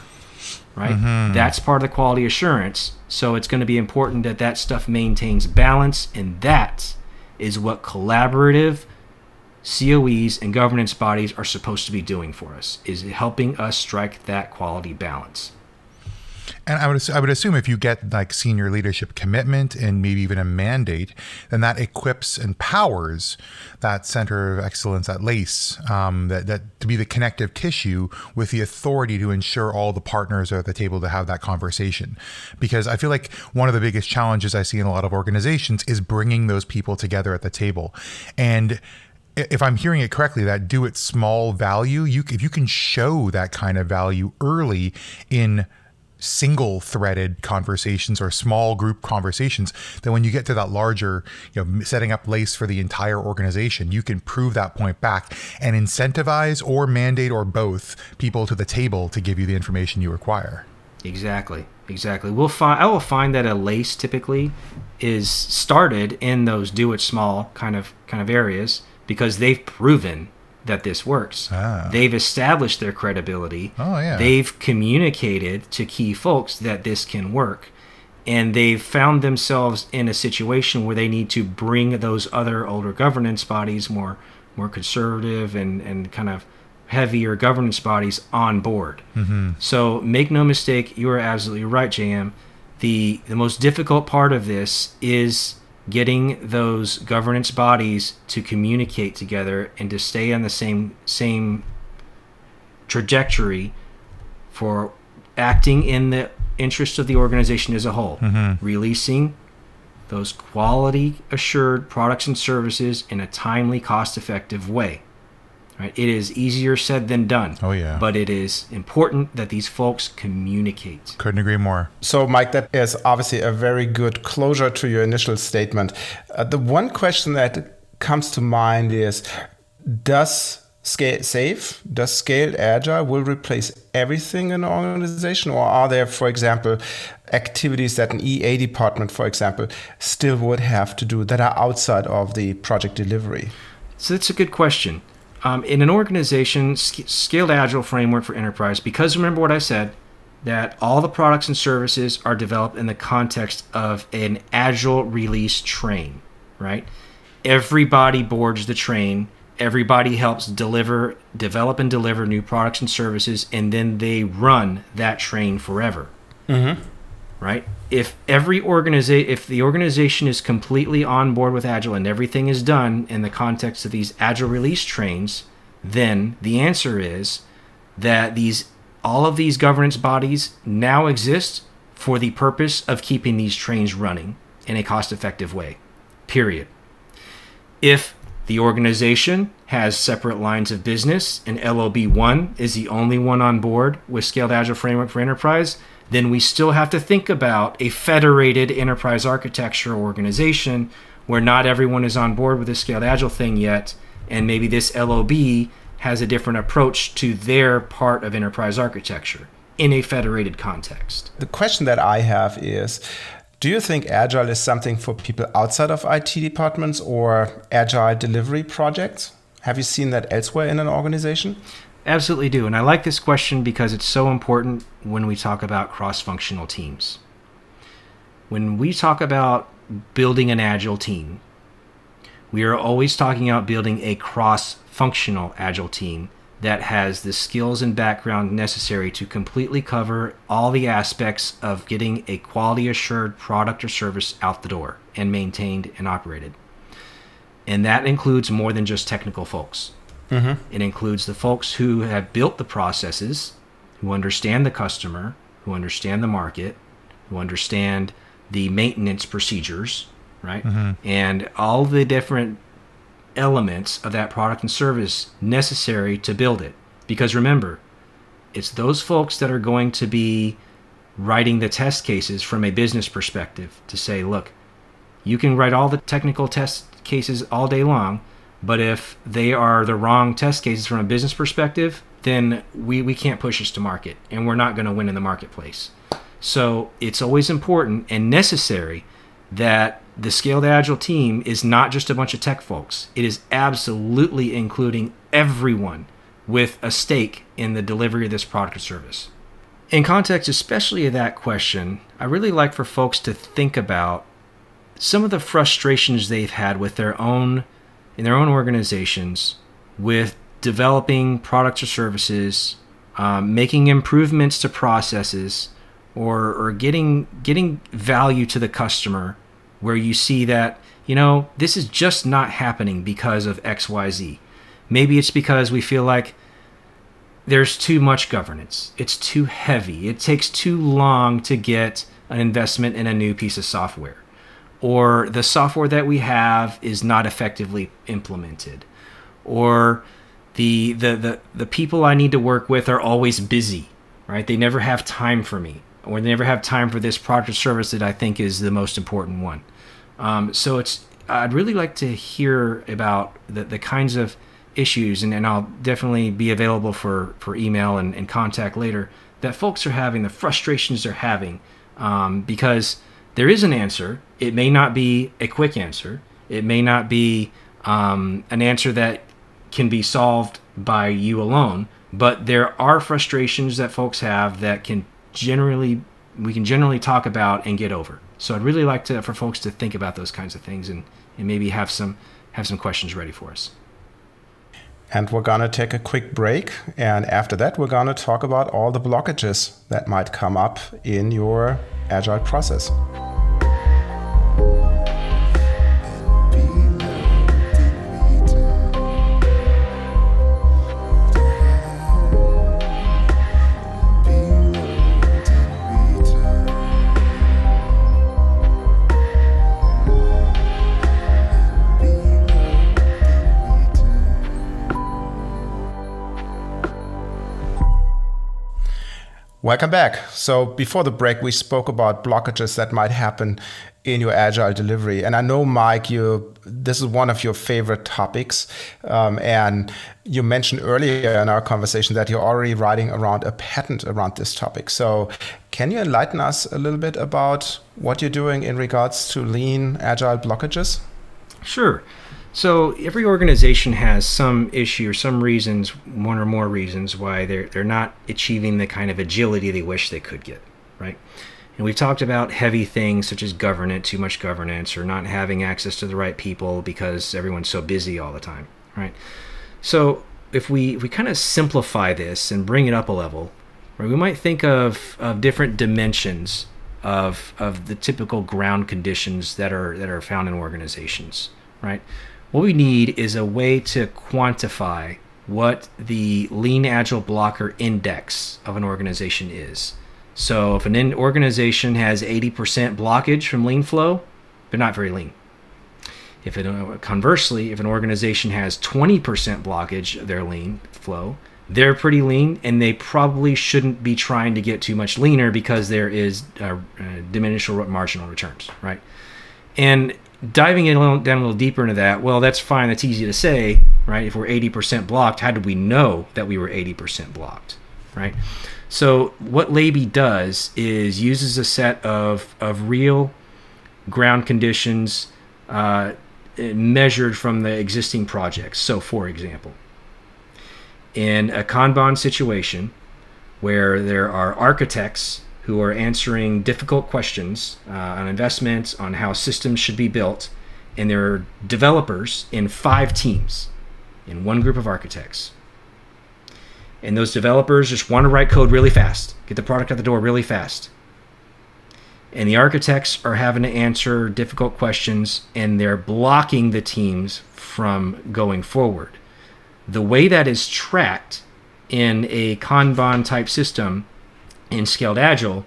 Speaker 2: right? Mm-hmm. That's part of the quality assurance. So it's going to be important that that stuff maintains balance, and that is what collaborative COEs and governance bodies are supposed to be doing for us is helping us strike that quality balance.
Speaker 1: And I would I would assume if you get like senior leadership commitment and maybe even a mandate, then that equips and powers that center of excellence, that LACE, um, that that to be the connective tissue with the authority to ensure all the partners are at the table to have that conversation. Because I feel like one of the biggest challenges I see in a lot of organizations is bringing those people together at the table, and if I'm hearing it correctly, that do it small value, you if you can show that kind of value early in single threaded conversations or small group conversations then when you get to that larger you know setting up LACE for the entire organization you can prove that point back and incentivize or mandate or both people to the table to give you the information you require.
Speaker 2: Exactly. Exactly. We'll find i will find that a LACE typically is started in those do it small kind of kind of areas because they've proven that this works. Ah. They've established their credibility.
Speaker 1: Oh, yeah.
Speaker 2: They've communicated to key folks that this can work. And they've found themselves in a situation where they need to bring those other older governance bodies, more more conservative and, and kind of heavier governance bodies on board. Mm-hmm. So make no mistake, you are absolutely right, JM. The the most difficult part of this is getting those governance bodies to communicate together and to stay on the same same trajectory for acting in the interest of the organization as a whole, mm-hmm. releasing those quality assured products and services in a timely, cost effective way. Right? It is easier said than done.
Speaker 1: Oh, yeah.
Speaker 2: But it is important that these folks communicate.
Speaker 1: Couldn't agree more.
Speaker 3: So, Mike, that is obviously a very good closure to your initial statement. Uh, the one question that comes to mind is Does scale safe does scaled agile will replace everything in an organization or are there for example activities that an ea department for example still would have to do that are outside of the project delivery
Speaker 2: so that's a good question um, in an organization scaled agile framework for enterprise because remember what i said that all the products and services are developed in the context of an agile release train right? Everybody boards the train. Everybody helps deliver develop and deliver new products and services and then they run that train forever. Mm-hmm. Right if every organization if the organization is completely on board with agile and everything is done in the context of these agile release trains then the answer is that these all of these governance bodies now exist for the purpose of keeping these trains running in a cost effective way period if the organization has separate lines of business, and LOB1 is the only one on board with Scaled Agile Framework for Enterprise. Then we still have to think about a federated enterprise architecture organization where not everyone is on board with the Scaled Agile thing yet, and maybe this LOB has a different approach to their part of enterprise architecture in a federated context.
Speaker 3: The question that I have is do you think agile is something for people outside of IT departments or agile delivery projects? Have you seen that elsewhere in an organization?
Speaker 2: Absolutely do. And I like this question because it's so important when we talk about cross functional teams. When we talk about building an agile team, we are always talking about building a cross functional agile team that has the skills and background necessary to completely cover all the aspects of getting a quality assured product or service out the door and maintained and operated. And that includes more than just technical folks. Mm-hmm. It includes the folks who have built the processes, who understand the customer, who understand the market, who understand the maintenance procedures, right? Mm-hmm. And all the different elements of that product and service necessary to build it. Because remember, it's those folks that are going to be writing the test cases from a business perspective to say, look, you can write all the technical test cases all day long, but if they are the wrong test cases from a business perspective, then we, we can't push us to market and we're not going to win in the marketplace. So it's always important and necessary that the scaled agile team is not just a bunch of tech folks. It is absolutely including everyone with a stake in the delivery of this product or service. In context, especially of that question, I really like for folks to think about some of the frustrations they've had with their own in their own organizations with developing products or services, um, making improvements to processes, or, or getting getting value to the customer where you see that, you know, this is just not happening because of XYZ. Maybe it's because we feel like there's too much governance. It's too heavy. It takes too long to get an investment in a new piece of software. Or the software that we have is not effectively implemented. Or the, the, the, the people I need to work with are always busy, right? They never have time for me or they never have time for this product or service that I think is the most important one. Um, so it's I'd really like to hear about the, the kinds of issues, and, and I'll definitely be available for, for email and, and contact later that folks are having, the frustrations they're having, um, because there is an answer. It may not be a quick answer. It may not be um, an answer that can be solved by you alone, but there are frustrations that folks have that can generally we can generally talk about and get over. So I'd really like to for folks to think about those kinds of things and, and maybe have some have some questions ready for us.
Speaker 3: And we're gonna take a quick break, and after that, we're gonna talk about all the blockages that might come up in your agile process. Welcome back. So, before the break, we spoke about blockages that might happen in your agile delivery. And I know, Mike, you this is one of your favorite topics. Um, and you mentioned earlier in our conversation that you're already writing around a patent around this topic. So, can you enlighten us a little bit about what you're doing in regards to lean agile blockages?
Speaker 2: Sure. So every organization has some issue or some reasons, one or more reasons why they're they're not achieving the kind of agility they wish they could get, right? And we've talked about heavy things such as governance, too much governance, or not having access to the right people because everyone's so busy all the time, right? So if we if we kind of simplify this and bring it up a level, right, we might think of, of different dimensions of of the typical ground conditions that are that are found in organizations, right? What we need is a way to quantify what the lean agile blocker index of an organization is. So if an organization has 80% blockage from lean flow, they're not very lean. If it, uh, conversely, if an organization has 20% blockage of their lean flow, they're pretty lean and they probably shouldn't be trying to get too much leaner because there is uh, uh, diminished marginal returns, right? And diving in a little, down a little deeper into that, well, that's fine. That's easy to say, right? If we're 80% blocked, how did we know that we were 80% blocked, right? So what Laby does is uses a set of, of real ground conditions uh, measured from the existing projects. So for example, in a Kanban situation where there are architects who are answering difficult questions uh, on investments, on how systems should be built, and there are developers in five teams in one group of architects and those developers just want to write code really fast, get the product out the door really fast. And the architects are having to answer difficult questions and they're blocking the teams from going forward. The way that is tracked in a Kanban type system in Scaled Agile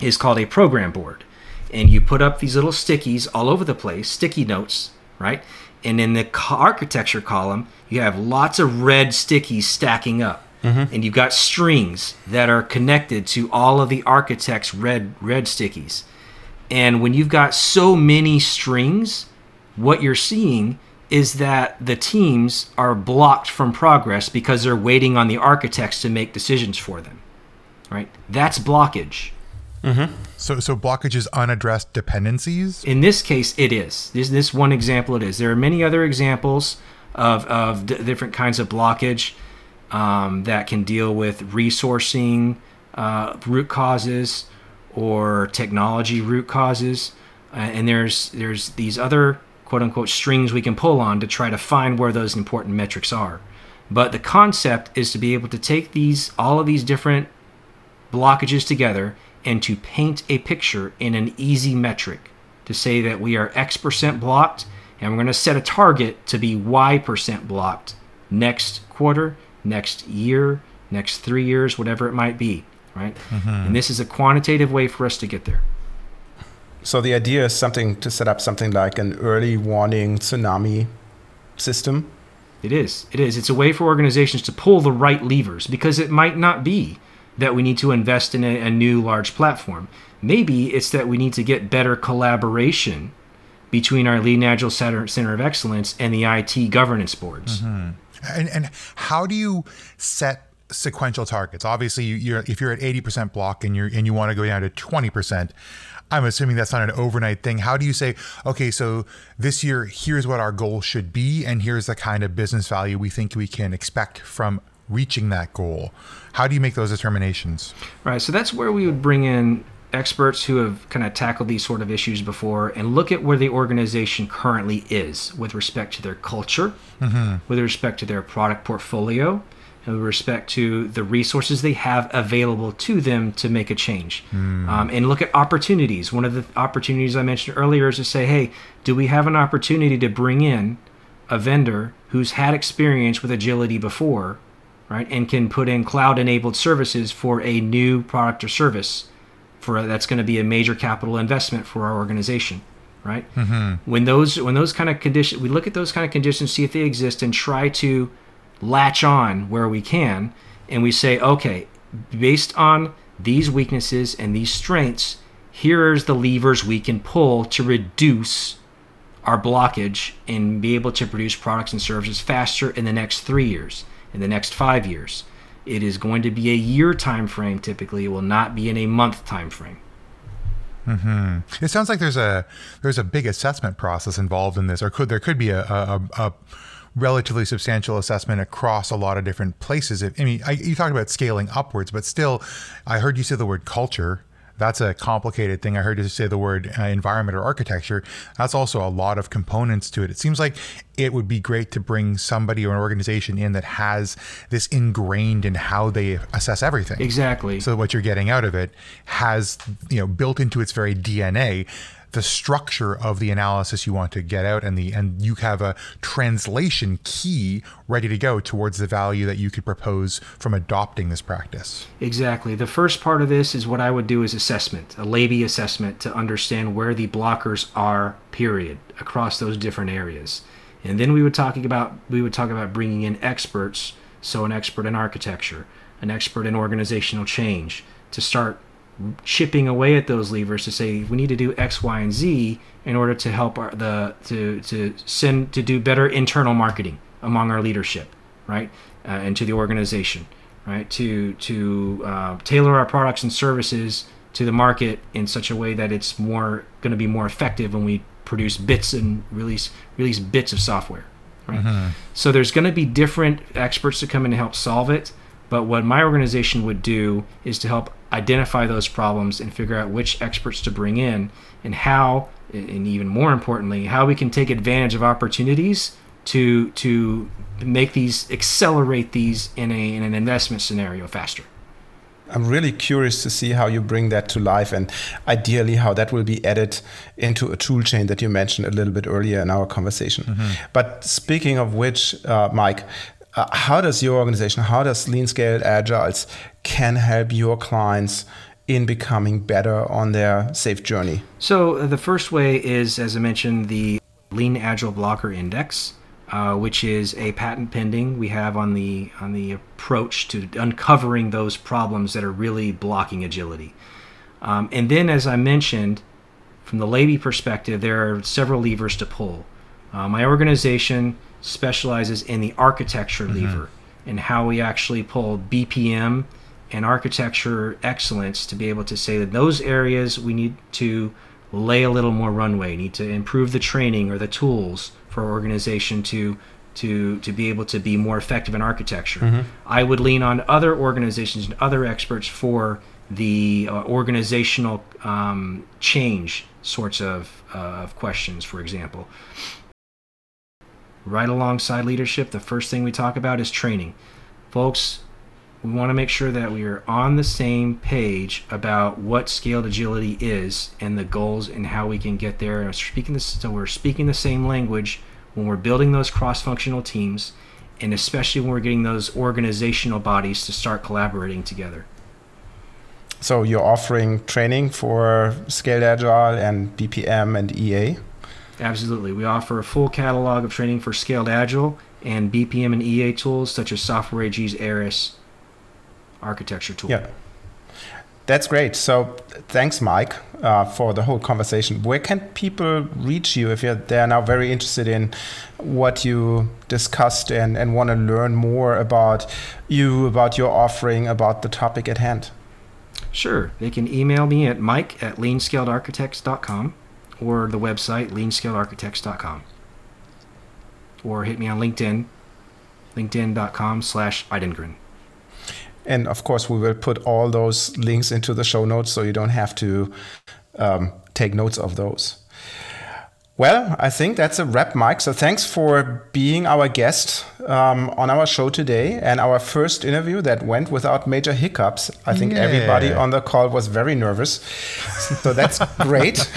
Speaker 2: is called a program board. And you put up these little stickies all over the place, sticky notes, right? And in the architecture column, you have lots of red stickies stacking up mm-hmm. and you've got strings that are connected to all of the architect's red red stickies. And when you've got so many strings, what you're seeing is that the teams are blocked from progress because they're waiting on the architects to make decisions for them. Right? That's blockage.
Speaker 1: Mm-hmm. So, so blockage is unaddressed dependencies.
Speaker 2: In this case, it is. This this one example, it is. There are many other examples of of d- different kinds of blockage um, that can deal with resourcing uh, root causes or technology root causes. Uh, and there's there's these other quote unquote strings we can pull on to try to find where those important metrics are. But the concept is to be able to take these all of these different blockages together and to paint a picture in an easy metric to say that we are X percent blocked and we're going to set a target to be Y percent blocked next quarter next year, next three years, whatever it might be, right? Mm-hmm. And this is a quantitative way for us to get there.
Speaker 3: So the idea is something to set up something like an early warning tsunami system.
Speaker 2: It is. It is. It's a way for organizations to pull the right levers because it might not be that we need to invest in a, a new large platform. Maybe it's that we need to get better collaboration between our Lean Agile Center, Center of Excellence and the IT governance boards. Mm-hmm.
Speaker 1: And, and how do you set sequential targets? Obviously, you're if you're at 80% block and you're and you want to go down to 20%, I'm assuming that's not an overnight thing. How do you say, okay, so this year here's what our goal should be and here's the kind of business value we think we can expect from reaching that goal? How do you make those determinations?
Speaker 2: Right. So that's where we would bring in experts who have kind of tackled these sort of issues before and look at where the organization currently is with respect to their culture, mm-hmm. with respect to their product portfolio, and with respect to the resources they have available to them to make a change. Mm. Um, and look at opportunities. One of the opportunities I mentioned earlier is to say, hey, do we have an opportunity to bring in a vendor who's had experience with agility before, right, and can put in cloud enabled services for a new product or service? for a, that's going to be a major capital investment for our organization right mm-hmm. when those when those kind of conditions we look at those kind of conditions see if they exist and try to latch on where we can and we say okay based on these weaknesses and these strengths. Here's the levers we can pull to reduce our blockage and be able to produce products and services faster in the next three years, in the next five years. It is going to be a year time frame typically. It will not be in a month time frame.
Speaker 1: Mm-hmm. It sounds like there's a there's a big assessment process involved in this, or could there could be a, a, a relatively substantial assessment across a lot of different places. I mean, I, you talked about scaling upwards, but still, I heard you say the word culture that's a complicated thing. I heard you say the word uh, environment or architecture. That's also a lot of components to it. It seems like it would be great to bring somebody or an organization in that has this ingrained in how they assess everything.
Speaker 2: Exactly.
Speaker 1: So what you're getting out of it has, you know, built into its very DNA the structure of the analysis you want to get out and the and you have a translation key ready to go towards the value that you could propose from adopting this practice.
Speaker 2: Exactly. The first part of this is what I would do is assessment, a LABI assessment to understand where the blockers are period across those different areas. And then we would talking about we would talk about bringing in experts, so an expert in architecture, an expert in organizational change to start chipping away at those levers to say we need to do X, Y, and Z in order to help our, the to to send to do better internal marketing among our leadership, right, uh, and to the organization, right, to to uh, tailor our products and services to the market in such a way that it's more going to be more effective when we produce bits and release release bits of software, right. Mm-hmm. So there's going to be different experts to come in to help solve it. But what my organization would do is to help identify those problems and figure out which experts to bring in and how, and even more importantly, how we can take advantage of opportunities to to make these accelerate these in a in an investment scenario faster.
Speaker 3: I'm really curious to see how you bring that to life and ideally how that will be added into a tool chain that you mentioned a little bit earlier in our conversation. Mm-hmm. But speaking of which, uh, Mike, uh, how does your organization, how does Lean Scaled Agiles can help your clients in becoming better on their SAFe journey?
Speaker 2: So uh, the first way is, as I mentioned, the Lean Agile Blocker Index. Uh, which is a patent pending we have on the on the approach to uncovering those problems that are really blocking agility. Um, and then, as I mentioned, from the LABI perspective, there are several levers to pull. Uh, my organization specializes in the architecture mm-hmm. lever and how we actually pull BPM and architecture excellence to be able to say that those areas we need to lay a little more runway, need to improve the training or the tools for our organization to to to be able to be more effective in architecture. Mm-hmm. I would lean on other organizations and other experts for the uh, organizational um, change sorts of, uh, of questions, for example right alongside leadership, the first thing we talk about is training. Folks, we want to make sure that we are on the same page about what scaled agility is and the goals and how we can get there. Speaking this, so we're speaking the same language when we're building those cross-functional teams, and especially when we're getting those organizational bodies to start collaborating together.
Speaker 3: So you're offering training for Scaled Agile and BPM and EA.
Speaker 2: Absolutely. We offer a full catalog of training for Scaled Agile and BPM and EA tools such as Software AG's ARIS architecture tool.
Speaker 3: Yeah. That's great. So thanks, Mike, uh, for the whole conversation. Where can people reach you if they're now very interested in what you discussed and, and want to learn more about you, about your offering, about the topic at hand?
Speaker 2: Sure. They can email me at mike at leanscaledarchitects.com or the website leanscaledarchitects.com or hit me on linkedin linkedin.com slash eidengren.
Speaker 3: And of course we will put all those links into the show notes so you don't have to um, take notes of those well, I think that's a wrap, Mike. So thanks for being our guest um, on our show today and our first interview that went without major hiccups. I think yeah. everybody on the call was very nervous. So that's great.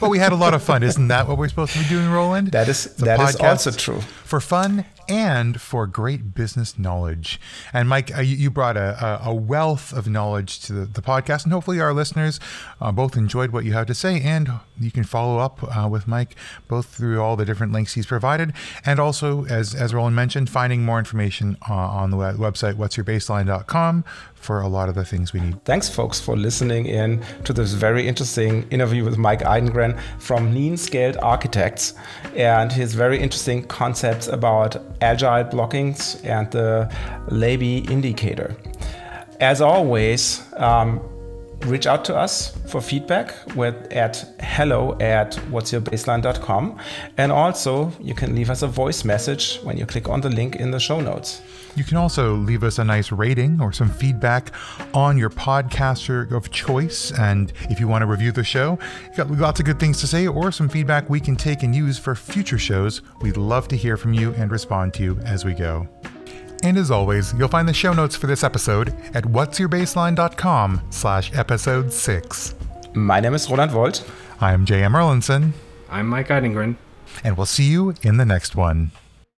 Speaker 1: but we had a lot of fun. Isn't that what we're supposed to be doing, Roland?
Speaker 3: That is that is also true.
Speaker 1: for fun and for great business knowledge. And Mike, you brought a, a wealth of knowledge to the, podcast, and hopefully our listeners uh, both enjoyed what you had to say. And you can follow up uh, with Mike both through all the different links he's provided, and also, as as Roland mentioned, finding more information uh, on the web- website what'syourbaseline.com for a lot of the things we need.
Speaker 3: Thanks, folks, for listening in to this very interesting interview with Mike Idengren from Lean Scaled Architects and his very interesting concepts about agile blockings and the LABI indicator. As always, um, reach out to us for feedback with at hello at what'syourbaseline.com and also you can leave us a voice message when you click on the link in the show notes
Speaker 1: You can also leave us a nice rating or some feedback on your podcaster of choice. And if you want to review the show, you got lots of good things to say or some feedback we can take and use for future shows. We'd love to hear from you and respond to you as we go. And as always, you'll find the show notes for this episode at what'syourbaseline.com slash episode 6.
Speaker 3: my name is roland Woldt
Speaker 1: I am J.M. Erlendson,
Speaker 2: I'm Mike Idengren.
Speaker 1: and we'll see you in the next one.